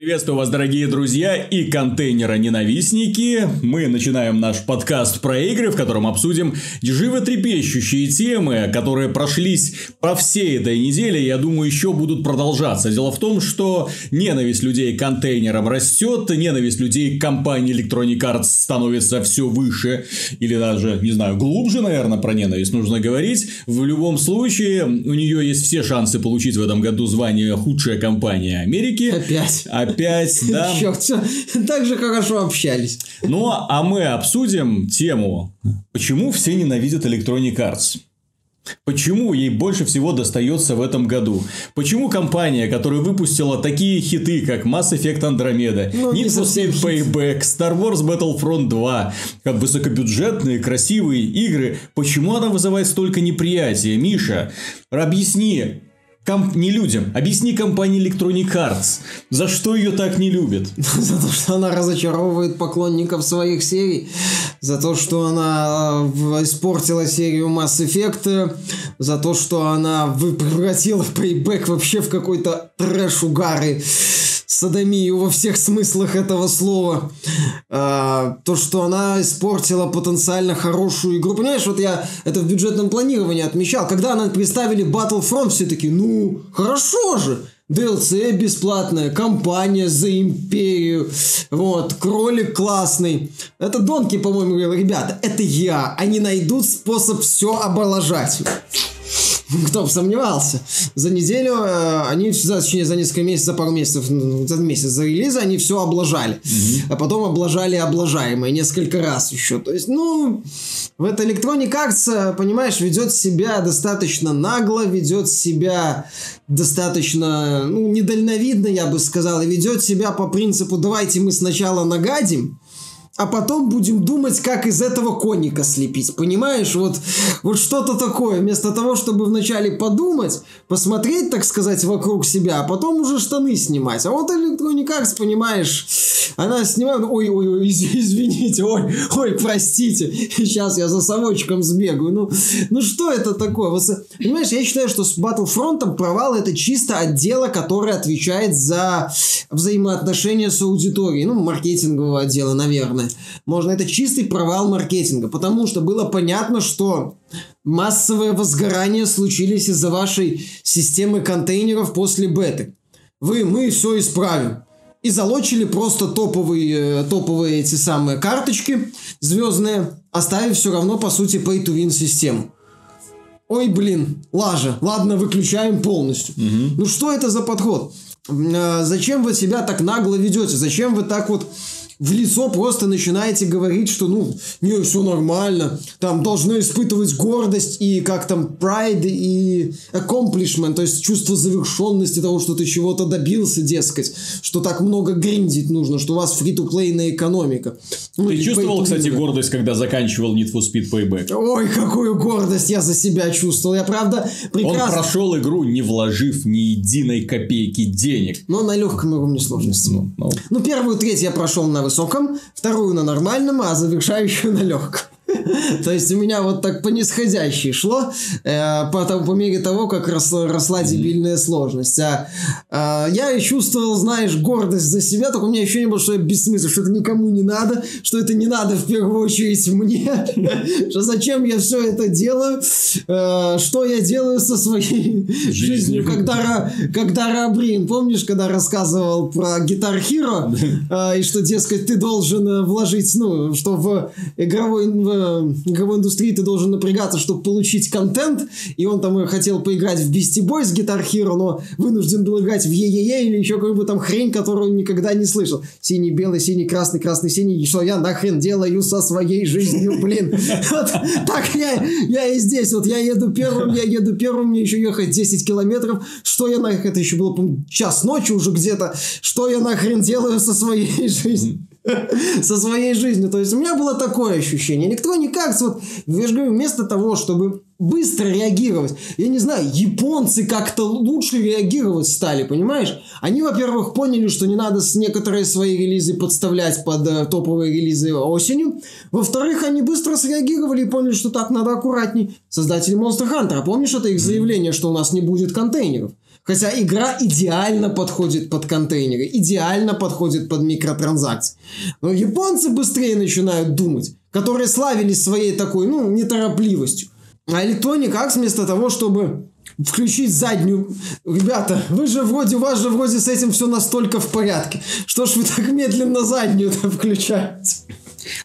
Приветствую вас, дорогие друзья и контейнера-ненавистники. Мы начинаем наш подкаст про игры, в котором обсудим животрепещущие темы, которые прошлись по всей этой неделе, я думаю, еще будут продолжаться. Дело в том, что ненависть людей к контейнерам растет, ненависть людей к компании Electronic Arts становится все выше, или даже, не знаю, глубже, наверное, про ненависть нужно говорить. В любом случае, у нее есть все шансы получить в этом году звание худшая компания Америки. Опять опять, да. Так же хорошо общались. Ну, а мы обсудим тему, почему все ненавидят Electronic Arts. Почему ей больше всего достается в этом году? Почему компания, которая выпустила такие хиты, как Mass Effect Andromeda, Ну, Need for Speed Payback, Star Wars Battlefront 2, как высокобюджетные, красивые игры, почему она вызывает столько неприятия? Миша, объясни, Комп... Не людям. Объясни компании Electronic Arts, за что ее так не любят. За то, что она разочаровывает поклонников своих серий. За то, что она э, испортила серию Mass Effect. За то, что она превратила Payback вообще в какой-то трэш угары. Садомию во всех смыслах этого слова. А, то, что она испортила потенциально хорошую игру. Понимаешь, вот я это в бюджетном планировании отмечал. Когда она представили Battlefront, все таки ну, хорошо же. DLC бесплатная, компания за империю, вот, кролик классный. Это Донки, по-моему, говорил, ребята, это я, они найдут способ все облажать. Кто бы сомневался. За неделю э, они, за, точнее, за несколько месяцев, за пару месяцев, за месяц за релиза они все облажали. А потом облажали облажаемое несколько раз еще. То есть, ну, в это Electronic Arts, понимаешь, ведет себя достаточно нагло, ведет себя достаточно, ну, недальновидно, я бы сказал, и ведет себя по принципу «давайте мы сначала нагадим», а потом будем думать, как из этого конника слепить. Понимаешь, вот, вот что-то такое. Вместо того, чтобы вначале подумать, посмотреть, так сказать, вокруг себя, а потом уже штаны снимать. А вот Electronic Arts, понимаешь, она снимает, ой, ой, ой, из- извините, ой, ой, простите, сейчас я за совочком сбегаю. Ну, ну что это такое? Вот, понимаешь, я считаю, что с Battlefront провал это чисто отдела, который отвечает за взаимоотношения с аудиторией. Ну, маркетингового отдела, наверное. Можно, это чистый провал маркетинга, потому что было понятно, что массовые возгорания случились из-за вашей системы контейнеров после беты. Вы, мы все исправим. И залочили просто топовые, э, топовые эти самые карточки звездные, оставив все равно, по сути, pay-to-win систему. Ой, блин, лажа. Ладно, выключаем полностью. Ну что это за подход? А, Зачем вы себя так нагло ведете? Зачем вы так вот в лицо просто начинаете говорить, что ну, не, все нормально, там должны испытывать гордость и как там pride и accomplishment, то есть чувство завершенности того, что ты чего-то добился, дескать, что так много гриндить нужно, что у вас фри-то-плейная экономика. Ну, Ты чувствовал, кстати, гордость, когда заканчивал Need for Speed Payback? Ой, какую гордость я за себя чувствовал. Я, правда, Он прекрасно... прошел игру, не вложив ни единой копейки денег. Но на легком уровне сложности. Ну, ну, Ну, первую треть я прошел на высоком, вторую на нормальном, а завершающую на легком. То есть у меня вот так по нисходящей шло, э, по, тому- по мере того, как росла, росла дебильная сложность. А, а, я и чувствовал, знаешь, гордость за себя, только у меня еще не было, что я бессмысленно, что это никому не надо, что это не надо в первую очередь мне, что зачем я все это делаю, э, что я делаю со своей жизнью, когда, когда Рабрин, помнишь, когда рассказывал про Guitar Hero, э, и что, дескать, ты должен э, вложить, ну, что в игровой, в игровой индустрии ты должен напрягаться, чтобы получить контент, и он там э, хотел поиграть в Beastie Boys Guitar Hero, но вынужден был играть в Е-Е-Е или еще какую-то там хрень, которую он никогда не слышал. Синий, белый, синий, красный, красный, синий, и что я нахрен делаю со своей жизнью, блин. Так я, я и здесь, вот я еду первым, я еду первым, мне еще ехать 10 километров, что я нахрен, это еще было, час ночи уже где-то, что я нахрен делаю со своей жизнью. Со своей жизнью. То есть у меня было такое ощущение. Никто никак, вот, я же говорю, вместо того, чтобы быстро реагировать, я не знаю, японцы как-то лучше реагировать стали, понимаешь? Они, во-первых, поняли, что не надо с некоторые свои релизы подставлять под э, топовые релизы осенью. Во-вторых, они быстро среагировали и поняли, что так надо аккуратней. Создатели Monster Hunter, помнишь это их заявление, что у нас не будет контейнеров? Хотя игра идеально подходит под контейнеры, идеально подходит под микротранзакции. Но японцы быстрее начинают думать, которые славились своей такой, ну, неторопливостью. А Electronic Arts вместо того, чтобы включить заднюю. Ребята, вы же вроде, у вас же вроде с этим все настолько в порядке. Что ж вы так медленно заднюю-то включаете?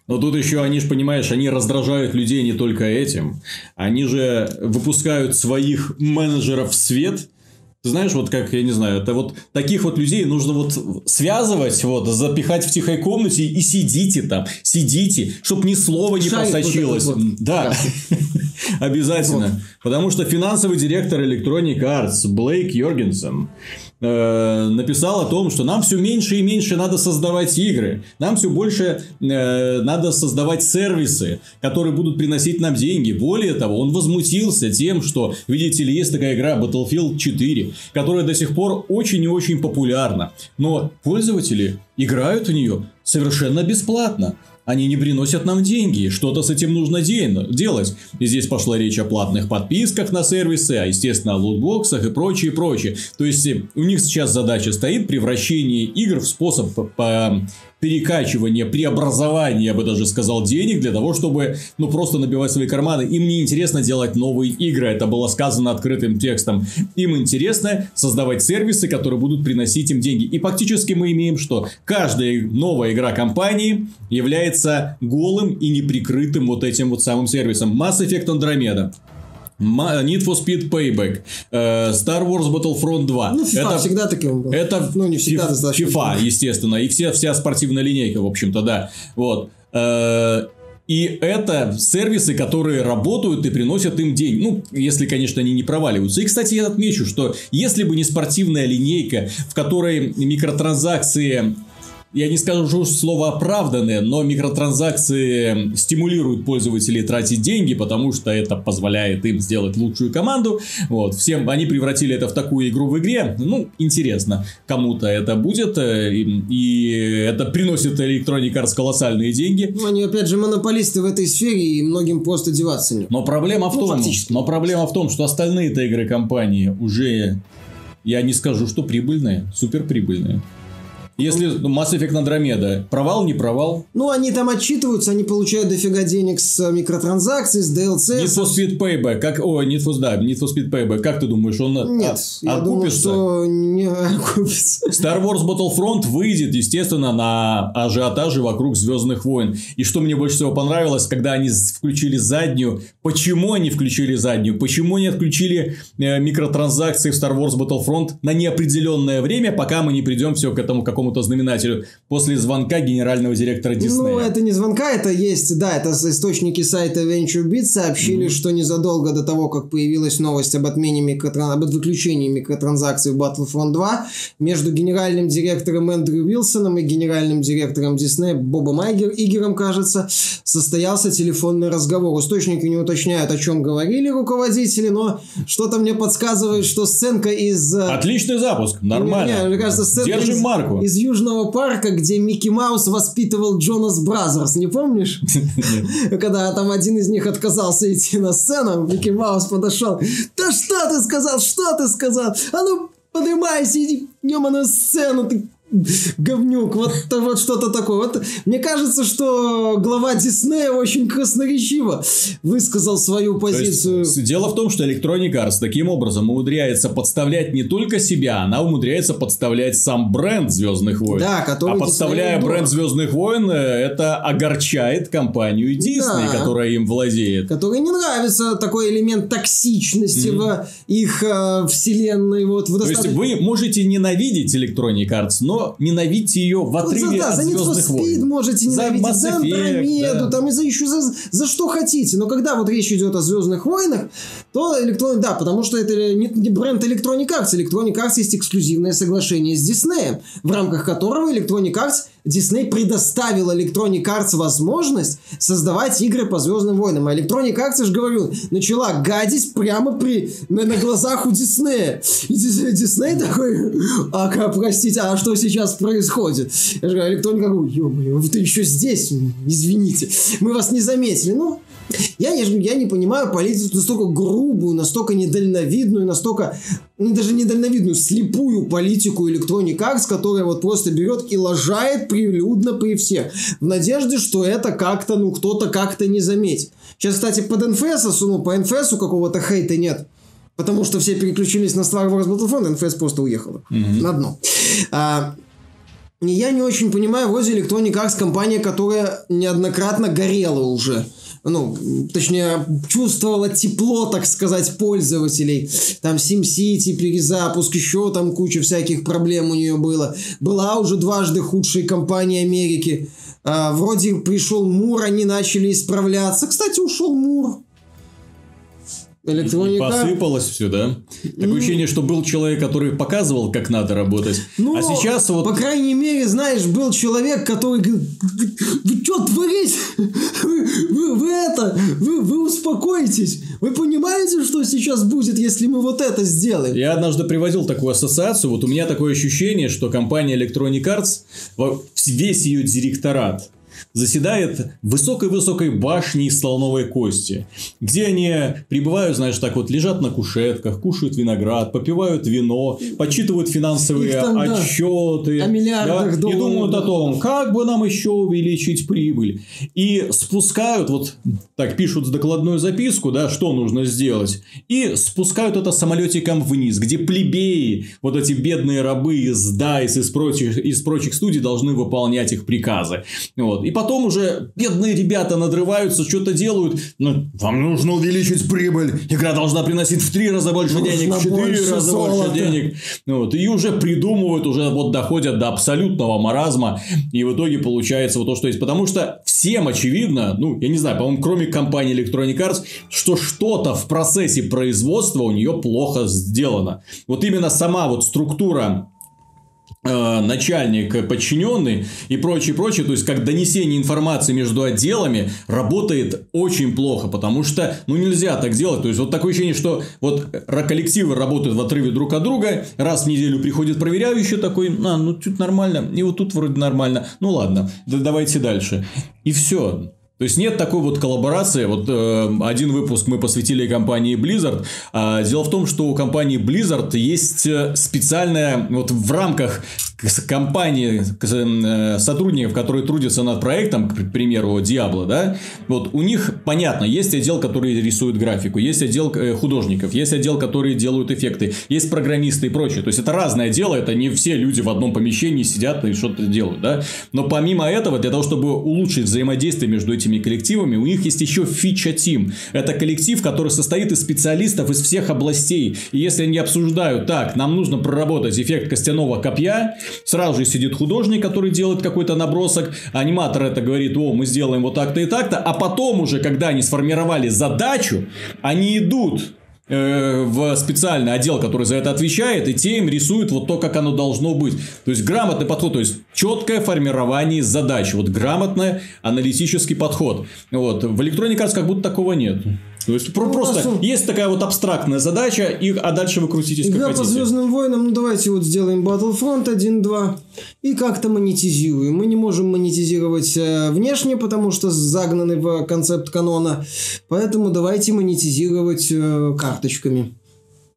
Но тут еще они же, понимаешь, они раздражают людей не только этим. Они же выпускают своих менеджеров в свет – ты знаешь, вот как, я не знаю, это вот таких вот людей нужно вот связывать, вот, запихать в тихой комнате и сидите там, сидите, чтобы ни слова не Шарик просочилось. Вот вот. Да, обязательно. Вот. Потому что финансовый директор Electronic Arts Блейк Йоргенсен Э, написал о том, что нам все меньше и меньше надо создавать игры, нам все больше э, надо создавать сервисы, которые будут приносить нам деньги. Более того, он возмутился тем, что, видите ли, есть такая игра Battlefield 4, которая до сих пор очень и очень популярна, но пользователи играют в нее совершенно бесплатно они не приносят нам деньги, что-то с этим нужно делать. И здесь пошла речь о платных подписках на сервисы, а естественно о лутбоксах и прочее, прочее. То есть э, у них сейчас задача стоит превращение игр в способ по перекачивания, преобразования, я бы даже сказал, денег для того, чтобы, ну, просто набивать свои карманы. Им не интересно делать новые игры, это было сказано открытым текстом. Им интересно создавать сервисы, которые будут приносить им деньги. И фактически мы имеем, что каждая новая игра компании является голым и неприкрытым вот этим вот самым сервисом. Mass Effect Andromeda. Need for Speed Payback, э, Star Wars Battlefront 2. Ну, FIFA это, всегда таким был. Это ну, не всегда FIFA, FIFA, естественно. И все, вся спортивная линейка, в общем-то, да. Вот. Э, и это сервисы, которые работают и приносят им деньги. Ну, если, конечно, они не проваливаются. И, кстати, я отмечу, что если бы не спортивная линейка, в которой микротранзакции я не скажу слово оправданные, но микротранзакции стимулируют пользователей тратить деньги, потому что это позволяет им сделать лучшую команду. Вот, всем они превратили это в такую игру в игре. Ну, интересно, кому-то это будет, э, и, и это приносит Electronic Arts колоссальные деньги. Ну, они, опять же, монополисты в этой сфере, и многим просто деваться нет. Но проблема в ну, том, но проблема в том, что остальные-то игры компании уже, я не скажу, что прибыльные, супер прибыльные. Если ну, Mass Effect Andromeda, провал, не провал? Ну, они там отчитываются, они получают дофига денег с микротранзакций, с DLC. Need for Speed Payback, как, о, Need for, да, Need for Speed Payback, как ты думаешь, он Нет, от, я думаю, что не окупится. Star Wars Battlefront выйдет, естественно, на ажиотаже вокруг Звездных войн. И что мне больше всего понравилось, когда они включили заднюю, почему они включили заднюю, почему они отключили э, микротранзакции в Star Wars Battlefront на неопределенное время, пока мы не придем все к этому какому какому-то знаменателю после звонка генерального директора Диснея. Ну, это не звонка, это есть, да, это источники сайта VentureBeat сообщили, mm-hmm. что незадолго до того, как появилась новость об отмене микротран... об выключении микротранзакций в Battlefront 2, между генеральным директором Эндрю Уилсоном и генеральным директором Диснея Бобом Айгер, Игером, кажется, состоялся телефонный разговор. Источники не уточняют, о чем говорили руководители, но что-то мне подсказывает, что сценка из... Э, Отличный запуск, нормально. Не, мне кажется, сценка Держим из, марку. из из Южного парка, где Микки Маус воспитывал Jonas Brothers, не помнишь? Когда там один из них отказался идти на сцену, Микки Маус подошел. Да что ты сказал, что ты сказал? А ну, поднимайся, иди, на сцену, ты говнюк, вот, вот что-то такое. Вот, мне кажется, что глава Диснея очень красноречиво высказал свою позицию. Есть, дело в том, что Electronic Arts таким образом умудряется подставлять не только себя, она умудряется подставлять сам бренд Звездных войн. Да, который А подставляя бренд Звездных войн, э, это огорчает компанию Disney, да, которая им владеет. Которой не нравится такой элемент токсичности mm-hmm. в их э, вселенной. Вот, в достаточно... То есть вы можете ненавидеть Electronic Arts, но ненавидьте ее в отрыве да, от за Звездных войн. можете ненавидеть, за, Андромеду, да. там и за еще за, за что хотите. Но когда вот речь идет о Звездных войнах, то Electronic, да, потому что это не, не бренд Electronic Arts. Electronic Arts есть эксклюзивное соглашение с Disney, в рамках которого Electronic Arts Disney предоставил Electronic Arts возможность создавать игры по Звездным войнам. А Electronic Arts, я же говорю, начала гадить прямо при, на, на глазах у Диснея. И Дисней такой, а, простите, а что сейчас происходит? Я же говорю, Electronic говорю, ё-моё, ты еще здесь, извините, мы вас не заметили. Ну, Я не, я не понимаю политику настолько грубую, настолько недальновидную, настолько, ну, даже недальновидную, слепую политику Electronic Arts, которая вот просто берет и лажает прилюдно при всех. В надежде, что это как-то, ну, кто-то как-то не заметит. Сейчас, кстати, под NFS, ну, по NFS какого-то хейта нет. Потому что все переключились на Star Wars Battlefront, NFS просто уехала. Mm-hmm. На дно. А, я не очень понимаю, вроде Electronic Arts компания, которая неоднократно горела уже ну, точнее, чувствовала тепло, так сказать, пользователей. Там SimCity, перезапуск, еще там куча всяких проблем у нее было. Была уже дважды худшей компания Америки. А, вроде пришел Мур, они начали исправляться. Кстати, ушел Мур. Электроника... Посыпалось все, да? Такое ну... ощущение, что был человек, который показывал, как надо работать. Ну, а сейчас вот... По крайней мере, знаешь, был человек, который говорит, вы что творите? Вы, вы, это, вы, вы успокойтесь. Вы понимаете, что сейчас будет, если мы вот это сделаем? Я однажды приводил такую ассоциацию. Вот у меня такое ощущение, что компания Electronic Arts, весь ее директорат, заседает в высокой-высокой башне из слоновой кости, где они прибывают, знаешь, так вот, лежат на кушетках, кушают виноград, попивают вино, подсчитывают финансовые там, отчеты да, о миллиардах да, и думают о том, как бы нам еще увеличить прибыль. И спускают, вот так пишут докладную записку, да, что нужно сделать, и спускают это самолетиком вниз, где плебеи, вот эти бедные рабы из DICE, из прочих, из прочих студий должны выполнять их приказы. Вот. И потом уже бедные ребята надрываются, что-то делают. Ну, вам нужно увеличить прибыль. Игра должна приносить в три раза больше нужно денег, в четыре раза золота. больше денег. Вот. И уже придумывают, уже вот доходят до абсолютного маразма. И в итоге получается вот то, что есть. Потому что всем очевидно, ну, я не знаю, по-моему, кроме компании Electronic Arts, что что-то в процессе производства у нее плохо сделано. Вот именно сама вот структура начальник, подчиненный и прочее, прочее, то есть как донесение информации между отделами работает очень плохо, потому что ну нельзя так делать, то есть вот такое ощущение, что вот коллективы работают в отрыве друг от друга, раз в неделю приходит проверяющий такой, а, ну тут нормально, и вот тут вроде нормально, ну ладно, да, давайте дальше, и все, то есть нет такой вот коллаборации. Вот э, один выпуск мы посвятили компании Blizzard. А, дело в том, что у компании Blizzard есть э, специальная вот в рамках компании э, сотрудников, которые трудятся над проектом, к примеру, Diablo, да, вот у них понятно, есть отдел, который рисует графику, есть отдел э, художников, есть отдел, которые делают эффекты, есть программисты и прочее. То есть это разное дело, это не все люди в одном помещении сидят и что-то делают, да. Но помимо этого, для того, чтобы улучшить взаимодействие между этими коллективами, у них есть еще фича тим. Это коллектив, который состоит из специалистов из всех областей. И если они обсуждают, так, нам нужно проработать эффект костяного копья, сразу же сидит художник, который делает какой-то набросок, аниматор это говорит, о, мы сделаем вот так-то и так-то, а потом уже, когда они сформировали задачу, они идут Э, в специальный отдел, который за это отвечает, и те им рисуют вот то, как оно должно быть. То есть грамотный подход, то есть четкое формирование задач, вот грамотный аналитический подход. Вот. В Electronic Arts как будто такого нет. То есть ну, просто раз... есть такая вот абстрактная задача, и, а дальше вы крутитесь Игра как по Звездным войнам, ну давайте вот сделаем Battlefront 1-2 и как-то монетизируем. Мы не можем монетизировать э, внешне, потому что загнаны в концепт канона, поэтому давайте монетизировать э, карточками.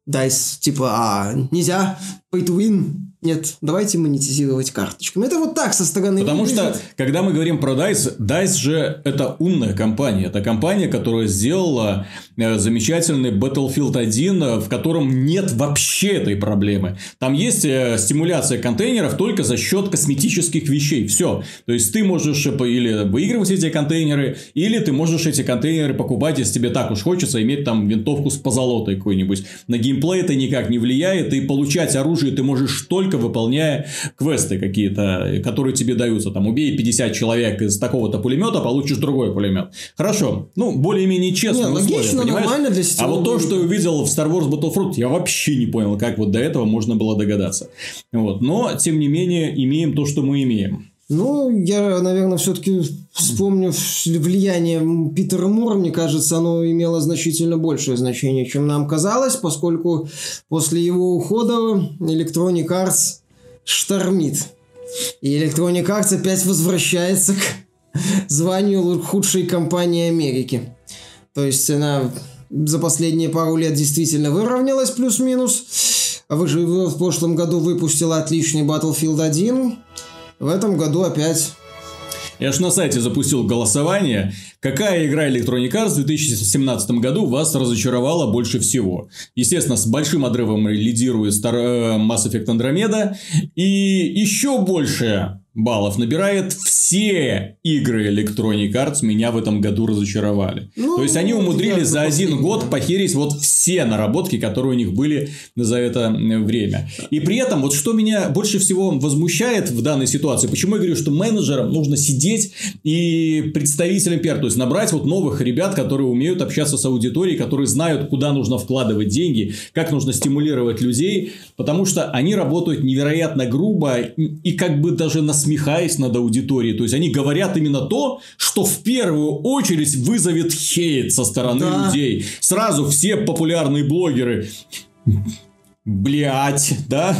Дайс, типа, а нельзя pay to win, нет, давайте монетизировать карточками. Это вот так со стороны. Потому что, когда мы говорим про DICE, DICE же это умная компания. Это компания, которая сделала э, замечательный Battlefield 1, в котором нет вообще этой проблемы. Там есть э, стимуляция контейнеров только за счет косметических вещей. Все. То есть, ты можешь э, или выигрывать эти контейнеры, или ты можешь эти контейнеры покупать, если тебе так уж хочется иметь там винтовку с позолотой какой-нибудь. На геймплей это никак не влияет, и получать оружие ты можешь только выполняя квесты какие-то, которые тебе даются. Там, убей 50 человек из такого-то пулемета, получишь другой пулемет. Хорошо. Ну, более-менее честно. логично, условия, нормально для А вот то, что я увидел в Star Wars Battlefront, я вообще не понял, как вот до этого можно было догадаться. Вот. Но, тем не менее, имеем то, что мы имеем. Ну, я, наверное, все-таки вспомню влияние Питера Мура, мне кажется, оно имело значительно большее значение, чем нам казалось, поскольку после его ухода Electronic Arts штормит. И Electronic Arts опять возвращается к званию худшей компании Америки. То есть она за последние пару лет действительно выровнялась плюс-минус. А вы же в прошлом году выпустила отличный Battlefield 1. В этом году опять я же на сайте запустил голосование. Какая игра Electronic Arts в 2017 году вас разочаровала больше всего? Естественно, с большим отрывом лидирует Star... Э, Mass Effect Andromeda. И еще больше баллов набирает все игры Electronic Arts меня в этом году разочаровали. Ну, То есть они умудрились за один год похерить вот все наработки, которые у них были за это время. И при этом вот что меня больше всего возмущает в данной ситуации, почему я говорю, что менеджерам нужно сидеть и представителям пиар, то есть набрать вот новых ребят, которые умеют общаться с аудиторией, которые знают, куда нужно вкладывать деньги, как нужно стимулировать людей, потому что они работают невероятно грубо и как бы даже на насмехаясь над аудиторией. То есть они говорят именно то, что в первую очередь вызовет хейт со стороны да. людей. Сразу все популярные блогеры Блять, да?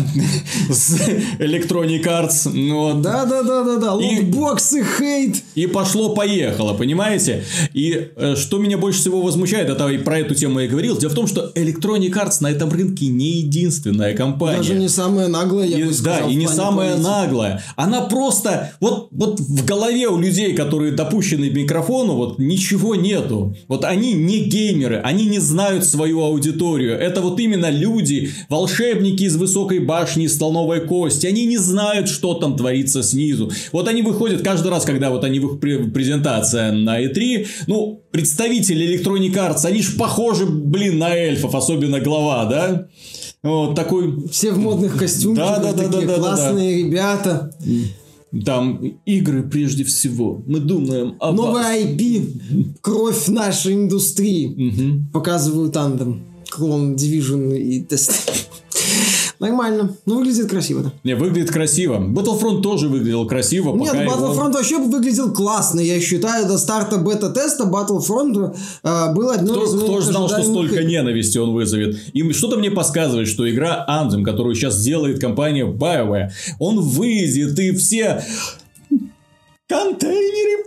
С Electronic Arts. Ну, да, да, да, да, да. Лутбоксы, хейт. И пошло-поехало, понимаете? И э, что меня больше всего возмущает, это и про эту тему я говорил. Дело в том, что Electronic Arts на этом рынке не единственная компания. Даже не самая наглая, я и, бы сказал, Да, и не самая политики. наглая. Она просто... Вот, вот в голове у людей, которые допущены к микрофону, вот ничего нету. Вот они не геймеры, они не знают свою аудиторию. Это вот именно люди, волшебники из высокой башни из слоновой кости, они не знают, что там творится снизу. Вот они выходят каждый раз, когда вот они в презентация на E3, ну, представители Electronic Arts, они же похожи, блин, на эльфов, особенно глава, да? Вот такой... Все в модных костюмах, да, да, да, такие да, да, классные да, да. ребята. Там игры прежде всего. Мы думаем о Новый IP, кровь нашей индустрии. Угу. Показывают тандем клон Division и Destiny. Нормально. Ну, выглядит красиво, да. Не, выглядит красиво. Battlefront тоже выглядел красиво. Нет, Battlefront его... вообще выглядел классно. Я считаю, до старта бета-теста Battlefront э, был одно кто, из Кто знал, что столько ненависти он вызовет? И что-то мне подсказывает, что игра Anthem, которую сейчас делает компания BioWare, он выйдет, и все контейнеры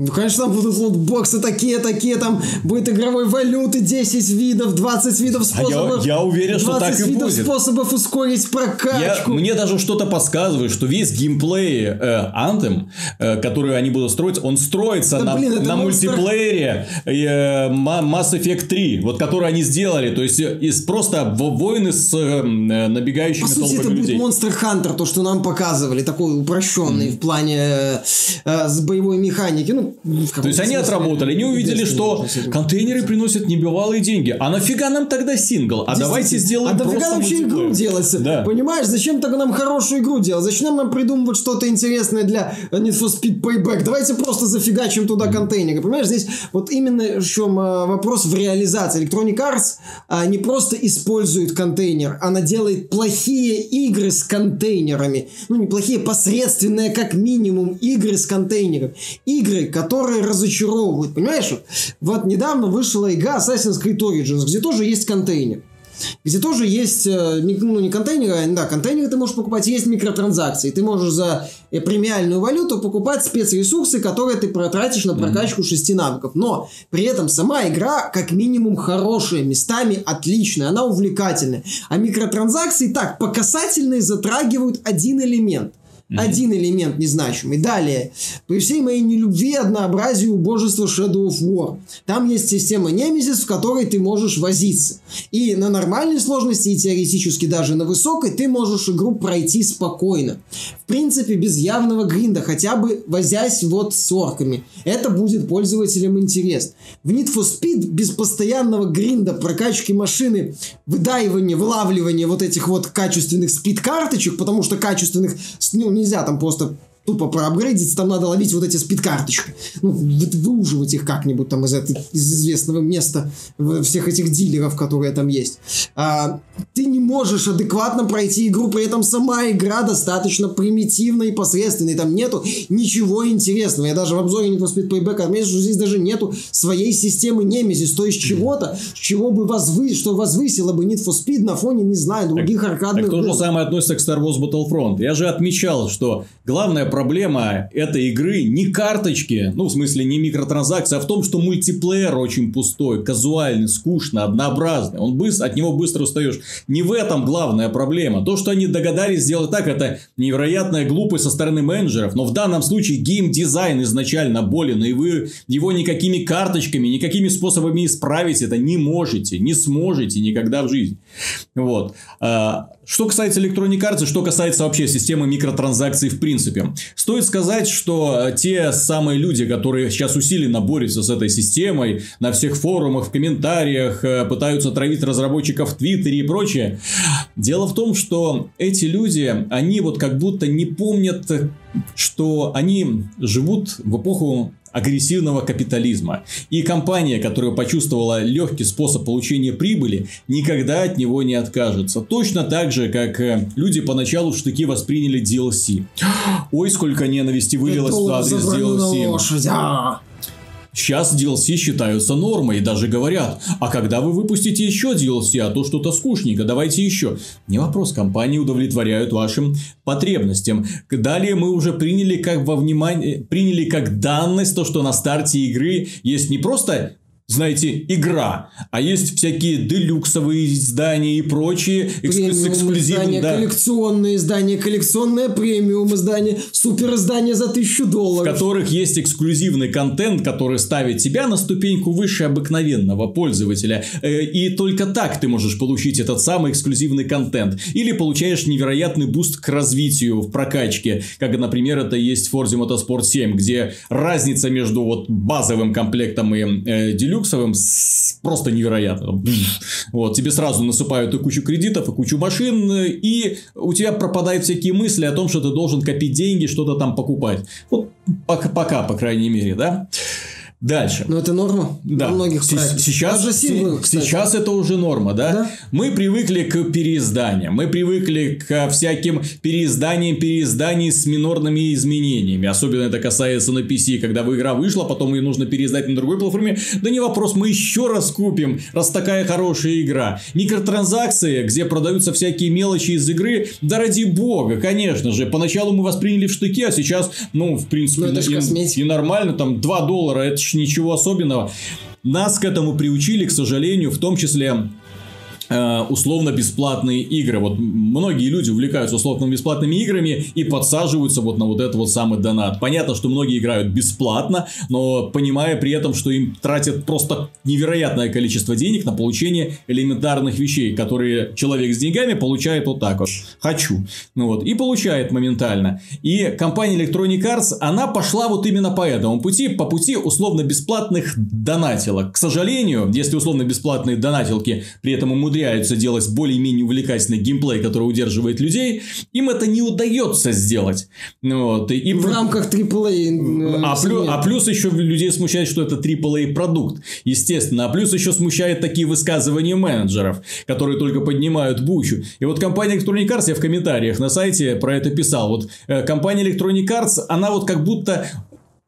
ну, конечно, там будут лутбоксы такие-такие, там будет игровой валюты 10 видов, 20 видов способов. А я, я уверен, что так и видов будет. способов ускорить прокачку. Я, мне даже что-то подсказывает, что весь геймплей э, Anthem, э, который они будут строить, он строится да, на, блин, на мультиплеере э, Mass Effect 3, вот который они сделали. То есть, из просто войны с э, набегающими По сути, это людей. будет Monster Hunter, то, что нам показывали, такой упрощенный mm-hmm. в плане э, э, с боевой механики. Ну, то есть они отработали, они увидели, что контейнеры приносят небывалые деньги. А нафига нам тогда сингл? А давайте сделаем А нафига вообще игру делать? Понимаешь, зачем тогда нам хорошую игру делать? Зачем нам придумывать что-то интересное для Need for Speed Payback? Давайте просто зафигачим туда контейнеры. Понимаешь, здесь вот именно в чем а, вопрос в реализации. Electronic Arts а, не просто использует контейнер, она делает плохие игры с контейнерами. Ну, не плохие, посредственные, как минимум, игры с контейнером. Игры, которые разочаровывают. Понимаешь? Вот недавно вышла игра Assassin's Creed Origins, где тоже есть контейнер где тоже есть, э, ну не контейнеры, а, да, контейнеры ты можешь покупать, есть микротранзакции. Ты можешь за э, премиальную валюту покупать спецресурсы, которые ты протратишь на прокачку mm-hmm. шести навыков. Но при этом сама игра как минимум хорошая, местами отличная, она увлекательная. А микротранзакции так, по касательной затрагивают один элемент. Mm-hmm. Один элемент незначимый. Далее. При всей моей нелюбви однообразию убожества Shadow of War. Там есть система Немезис, в которой ты можешь возиться. И на нормальной сложности, и теоретически даже на высокой, ты можешь игру пройти спокойно. В принципе, без явного гринда, хотя бы возясь вот с орками. Это будет пользователям интересно. В Need for Speed без постоянного гринда, прокачки машины, выдаивания, вылавливания вот этих вот качественных спид-карточек, потому что качественных, ну, нельзя там просто тупо проапгрейдиться, там надо ловить вот эти спид-карточки. Ну, выуживать их как-нибудь там из, этого, из известного места всех этих дилеров, которые там есть. А, ты не можешь адекватно пройти игру, при этом сама игра достаточно примитивная и посредственная, там нету ничего интересного. Я даже в обзоре for Speed Payback отметил, что здесь даже нету своей системы Nemesis, то есть чего-то, чего бы возвы... что возвысило бы Need for Speed на фоне, не знаю, других так, аркадных так то же самое относится к Star Wars Battlefront. Я же отмечал, что главная проблема этой игры не карточки, ну, в смысле, не микротранзакции, а в том, что мультиплеер очень пустой, казуальный, скучный, однообразный. Он быстро, от него быстро устаешь. Не в этом главная проблема. То, что они догадались сделать так, это невероятная глупость со стороны менеджеров. Но в данном случае геймдизайн изначально болен, и вы его никакими карточками, никакими способами исправить это не можете, не сможете никогда в жизни. Вот. Что касается Electronic Arts, что касается вообще системы микротранзакций в принципе. Стоит сказать, что э, те самые люди, которые сейчас усиленно борются с этой системой, на всех форумах, в комментариях, э, пытаются травить разработчиков в Твиттере и прочее. Дело в том, что эти люди, они вот как будто не помнят, что они живут в эпоху агрессивного капитализма. И компания, которая почувствовала легкий способ получения прибыли, никогда от него не откажется. Точно так же, как э, люди поначалу в штыки восприняли DLC. Ой, сколько ненависти вылилось в адрес DLC. Сейчас DLC считаются нормой и даже говорят, а когда вы выпустите еще DLC, а то что-то скучненько, давайте еще. Не вопрос, компании удовлетворяют вашим потребностям. Далее мы уже приняли как во внимание, приняли как данность то, что на старте игры есть не просто знаете, игра. А есть всякие делюксовые издания и прочие эксклю- с эксклюзивом. Да. коллекционные издания, коллекционное премиум издание, супер издание за тысячу долларов. В которых есть эксклюзивный контент, который ставит тебя на ступеньку выше обыкновенного пользователя. Э, и только так ты можешь получить этот самый эксклюзивный контент. Или получаешь невероятный буст к развитию в прокачке. Как, например, это есть в Forza Motorsport 7, где разница между вот базовым комплектом и э, делюксом люксовым просто невероятно. Вот, тебе сразу насыпают и кучу кредитов, и кучу машин, и у тебя пропадают всякие мысли о том, что ты должен копить деньги, что-то там покупать. Вот пока, пока по крайней мере, да. Дальше. Но это норма да. во многих проектах. Сейчас, Даже синглы, сейчас это уже норма, да? да? Мы привыкли к переизданиям, мы привыкли к всяким переизданиям, переизданиям с минорными изменениями. Особенно это касается на PC, когда игра вышла, потом ее нужно переиздать на другой платформе. Да не вопрос, мы еще раз купим, раз такая хорошая игра. Микротранзакции, где продаются всякие мелочи из игры, да ради бога, конечно же. Поначалу мы восприняли в штыки, а сейчас, ну, в принципе, ну, и, и нормально, там 2 доллара, это ничего особенного. Нас к этому приучили, к сожалению, в том числе условно-бесплатные игры. Вот многие люди увлекаются условно-бесплатными играми и подсаживаются вот на вот этот вот самый донат. Понятно, что многие играют бесплатно, но понимая при этом, что им тратят просто невероятное количество денег на получение элементарных вещей, которые человек с деньгами получает вот так вот. Хочу. Ну вот. И получает моментально. И компания Electronic Arts, она пошла вот именно по этому пути, по пути условно-бесплатных донатилок. К сожалению, если условно-бесплатные донатилки при этом умудряются умудряются делать более-менее увлекательный геймплей, который удерживает людей, им это не удается сделать. Вот. И в рамках AAA. Э, а, плюс, а плюс еще людей смущает, что это AAA продукт, естественно. А плюс еще смущает такие высказывания менеджеров, которые только поднимают бучу. И вот компания Electronic Arts, я в комментариях на сайте про это писал, вот э, компания Electronic Arts, она вот как будто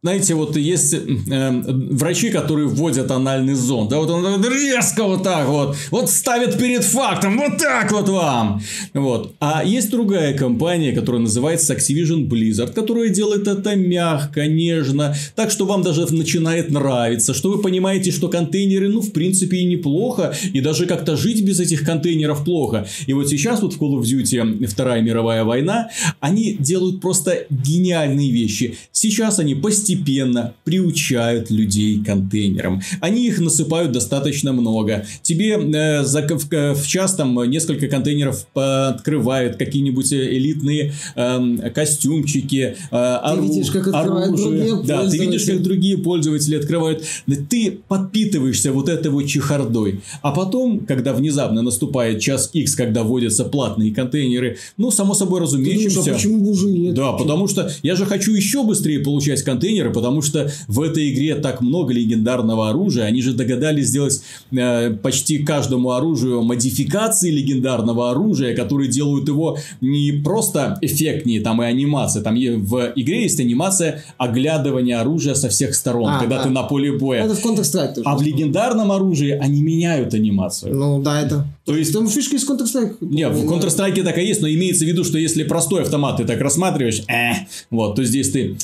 знаете, вот есть э, врачи, которые вводят анальный зонд, да, вот он резко вот так вот, вот ставит перед фактом, вот так вот вам, вот. А есть другая компания, которая называется Activision Blizzard, которая делает это мягко, нежно, так что вам даже начинает нравиться, что вы понимаете, что контейнеры, ну, в принципе, и неплохо, и даже как-то жить без этих контейнеров плохо. И вот сейчас вот в Call of Duty Вторая мировая война, они делают просто гениальные вещи. Сейчас они постепенно постепенно приучают людей к контейнерам. Они их насыпают достаточно много. Тебе э, за, в, в час там несколько контейнеров открывают какие-нибудь элитные э, костюмчики, э, ору, видишь, как оружие. Да, ты видишь, как другие пользователи открывают. Ты подпитываешься вот этой вот чехардой. А потом, когда внезапно наступает час X, когда вводятся платные контейнеры, ну, само собой разумеется. а почему бы уже нет? Да, потому что я же хочу еще быстрее получать контейнер, контейнеры, потому что в этой игре так много легендарного оружия. Они же догадались сделать э, почти каждому оружию модификации легендарного оружия, которые делают его не просто эффектнее, там и анимация. Там в игре есть анимация оглядывания оружия со всех сторон, а, когда а. ты на поле боя. Это в Counter-Strike А в легендарном оружии они меняют анимацию. Ну да, это. То есть... Там фишка из Counter-Strike. Не, в Counter-Strike так и есть, но имеется в виду, что если простой автомат ты так рассматриваешь, э, вот, то здесь ты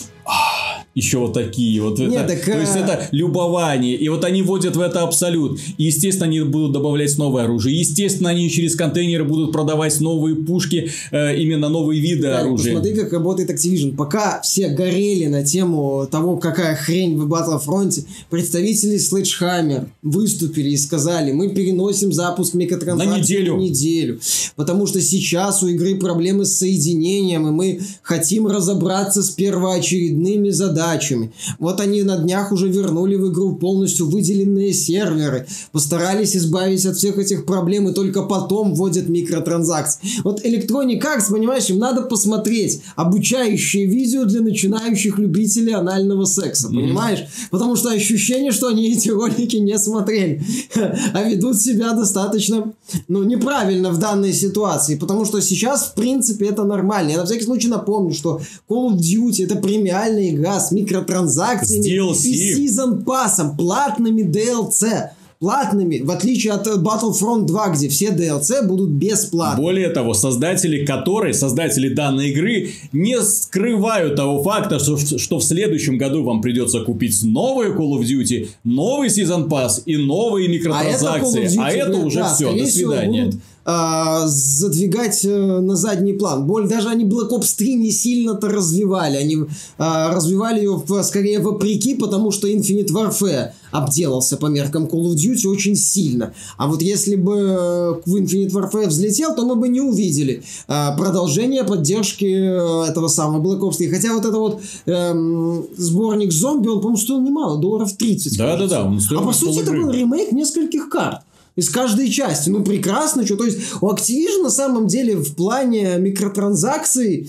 еще вот такие. Вот Нет, это, так, то есть, это любование. И вот они вводят в это абсолют. И, естественно, они будут добавлять новое оружие. Естественно, они через контейнеры будут продавать новые пушки, э, именно новые виды да, оружия. Посмотри, как работает Activision. Пока все горели на тему того, какая хрень в Battlefront, представители Sledgehammer выступили и сказали, мы переносим запуск микротранзакций на неделю. на неделю. Потому что сейчас у игры проблемы с соединением, и мы хотим разобраться с первоочередными задачами задачами. Вот они на днях уже вернули в игру полностью выделенные серверы, постарались избавить от всех этих проблем и только потом вводят микротранзакции. Вот Electronic Arts, понимаешь, им надо посмотреть обучающее видео для начинающих любителей анального секса, понимаешь? Mm-hmm. Потому что ощущение, что они эти ролики не смотрели, а ведут себя достаточно, ну, неправильно в данной ситуации, потому что сейчас, в принципе, это нормально. Я на всякий случай напомню, что Call of Duty это премиальная игра с микротранзакциями и сезон пассом, платными DLC платными, в отличие от Battlefront 2, где все DLC будут бесплатны. Более того, создатели которой, создатели данной игры, не скрывают того факта, что, что в следующем году вам придется купить новые Call of Duty, новый Season Pass и новые микротранзакции. А это, Duty, а это уже да, все, до свидания. Будут а, задвигать э, на задний план. Боль, даже они Black Ops 3 не сильно-то развивали. Они а, развивали ее скорее вопреки, потому что Infinite Warfare обделался по меркам Call of Duty очень сильно. А вот если бы э, Infinite Warfare взлетел, то мы бы не увидели а, продолжения поддержки э, этого самого Black Ops 3. Хотя вот это вот эм, сборник зомби, он, по-моему, стоил немало, долларов 30. Да-да-да. А по сути это был ремейк нескольких карт из каждой части. Ну, прекрасно, что. То есть, у Activision на самом деле в плане микротранзакций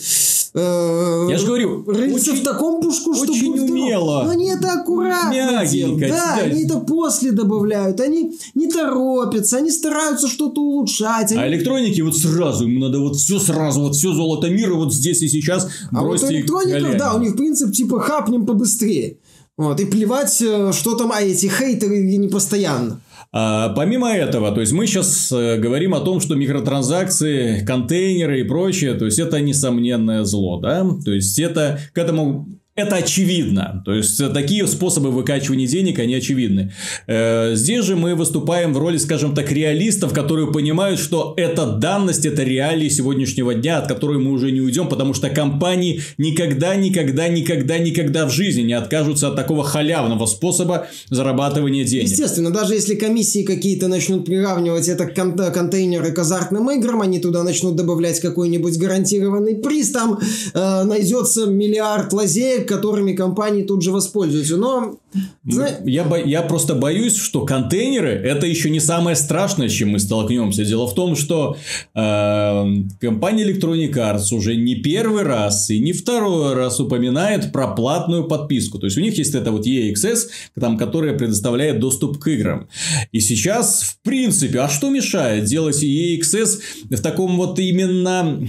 э, Я же говорю, рыльца в таком пушку, что Очень умело. Но они это аккуратно Мягенько. Да, они это после добавляют. Они не торопятся, они стараются что-то улучшать. Они... А электроники вот сразу, им надо вот все сразу, вот все золото мира вот здесь и сейчас А вот электроников, да, у них принцип типа хапнем побыстрее. Вот, и плевать, э, что там, а эти хейтеры не постоянно. А, помимо этого, то есть мы сейчас э, говорим о том, что микротранзакции, контейнеры и прочее, то есть это несомненное зло, да, то есть это к этому это очевидно. То есть, такие способы выкачивания денег, они очевидны. Э, здесь же мы выступаем в роли, скажем так, реалистов, которые понимают, что эта данность, это реалии сегодняшнего дня, от которой мы уже не уйдем, потому что компании никогда, никогда, никогда, никогда в жизни не откажутся от такого халявного способа зарабатывания денег. Естественно, даже если комиссии какие-то начнут приравнивать это к кон- контейнеры к азартным играм, они туда начнут добавлять какой-нибудь гарантированный приз, там э, найдется миллиард лазеек, которыми компании тут же воспользуются. Но я, бо... я просто боюсь, что контейнеры это еще не самое страшное, с чем мы столкнемся. Дело в том, что э, компания Electronic Arts уже не первый раз и не второй раз упоминает про платную подписку. То есть у них есть это вот EXS, там, которая предоставляет доступ к играм. И сейчас, в принципе, а что мешает делать EXS в таком вот именно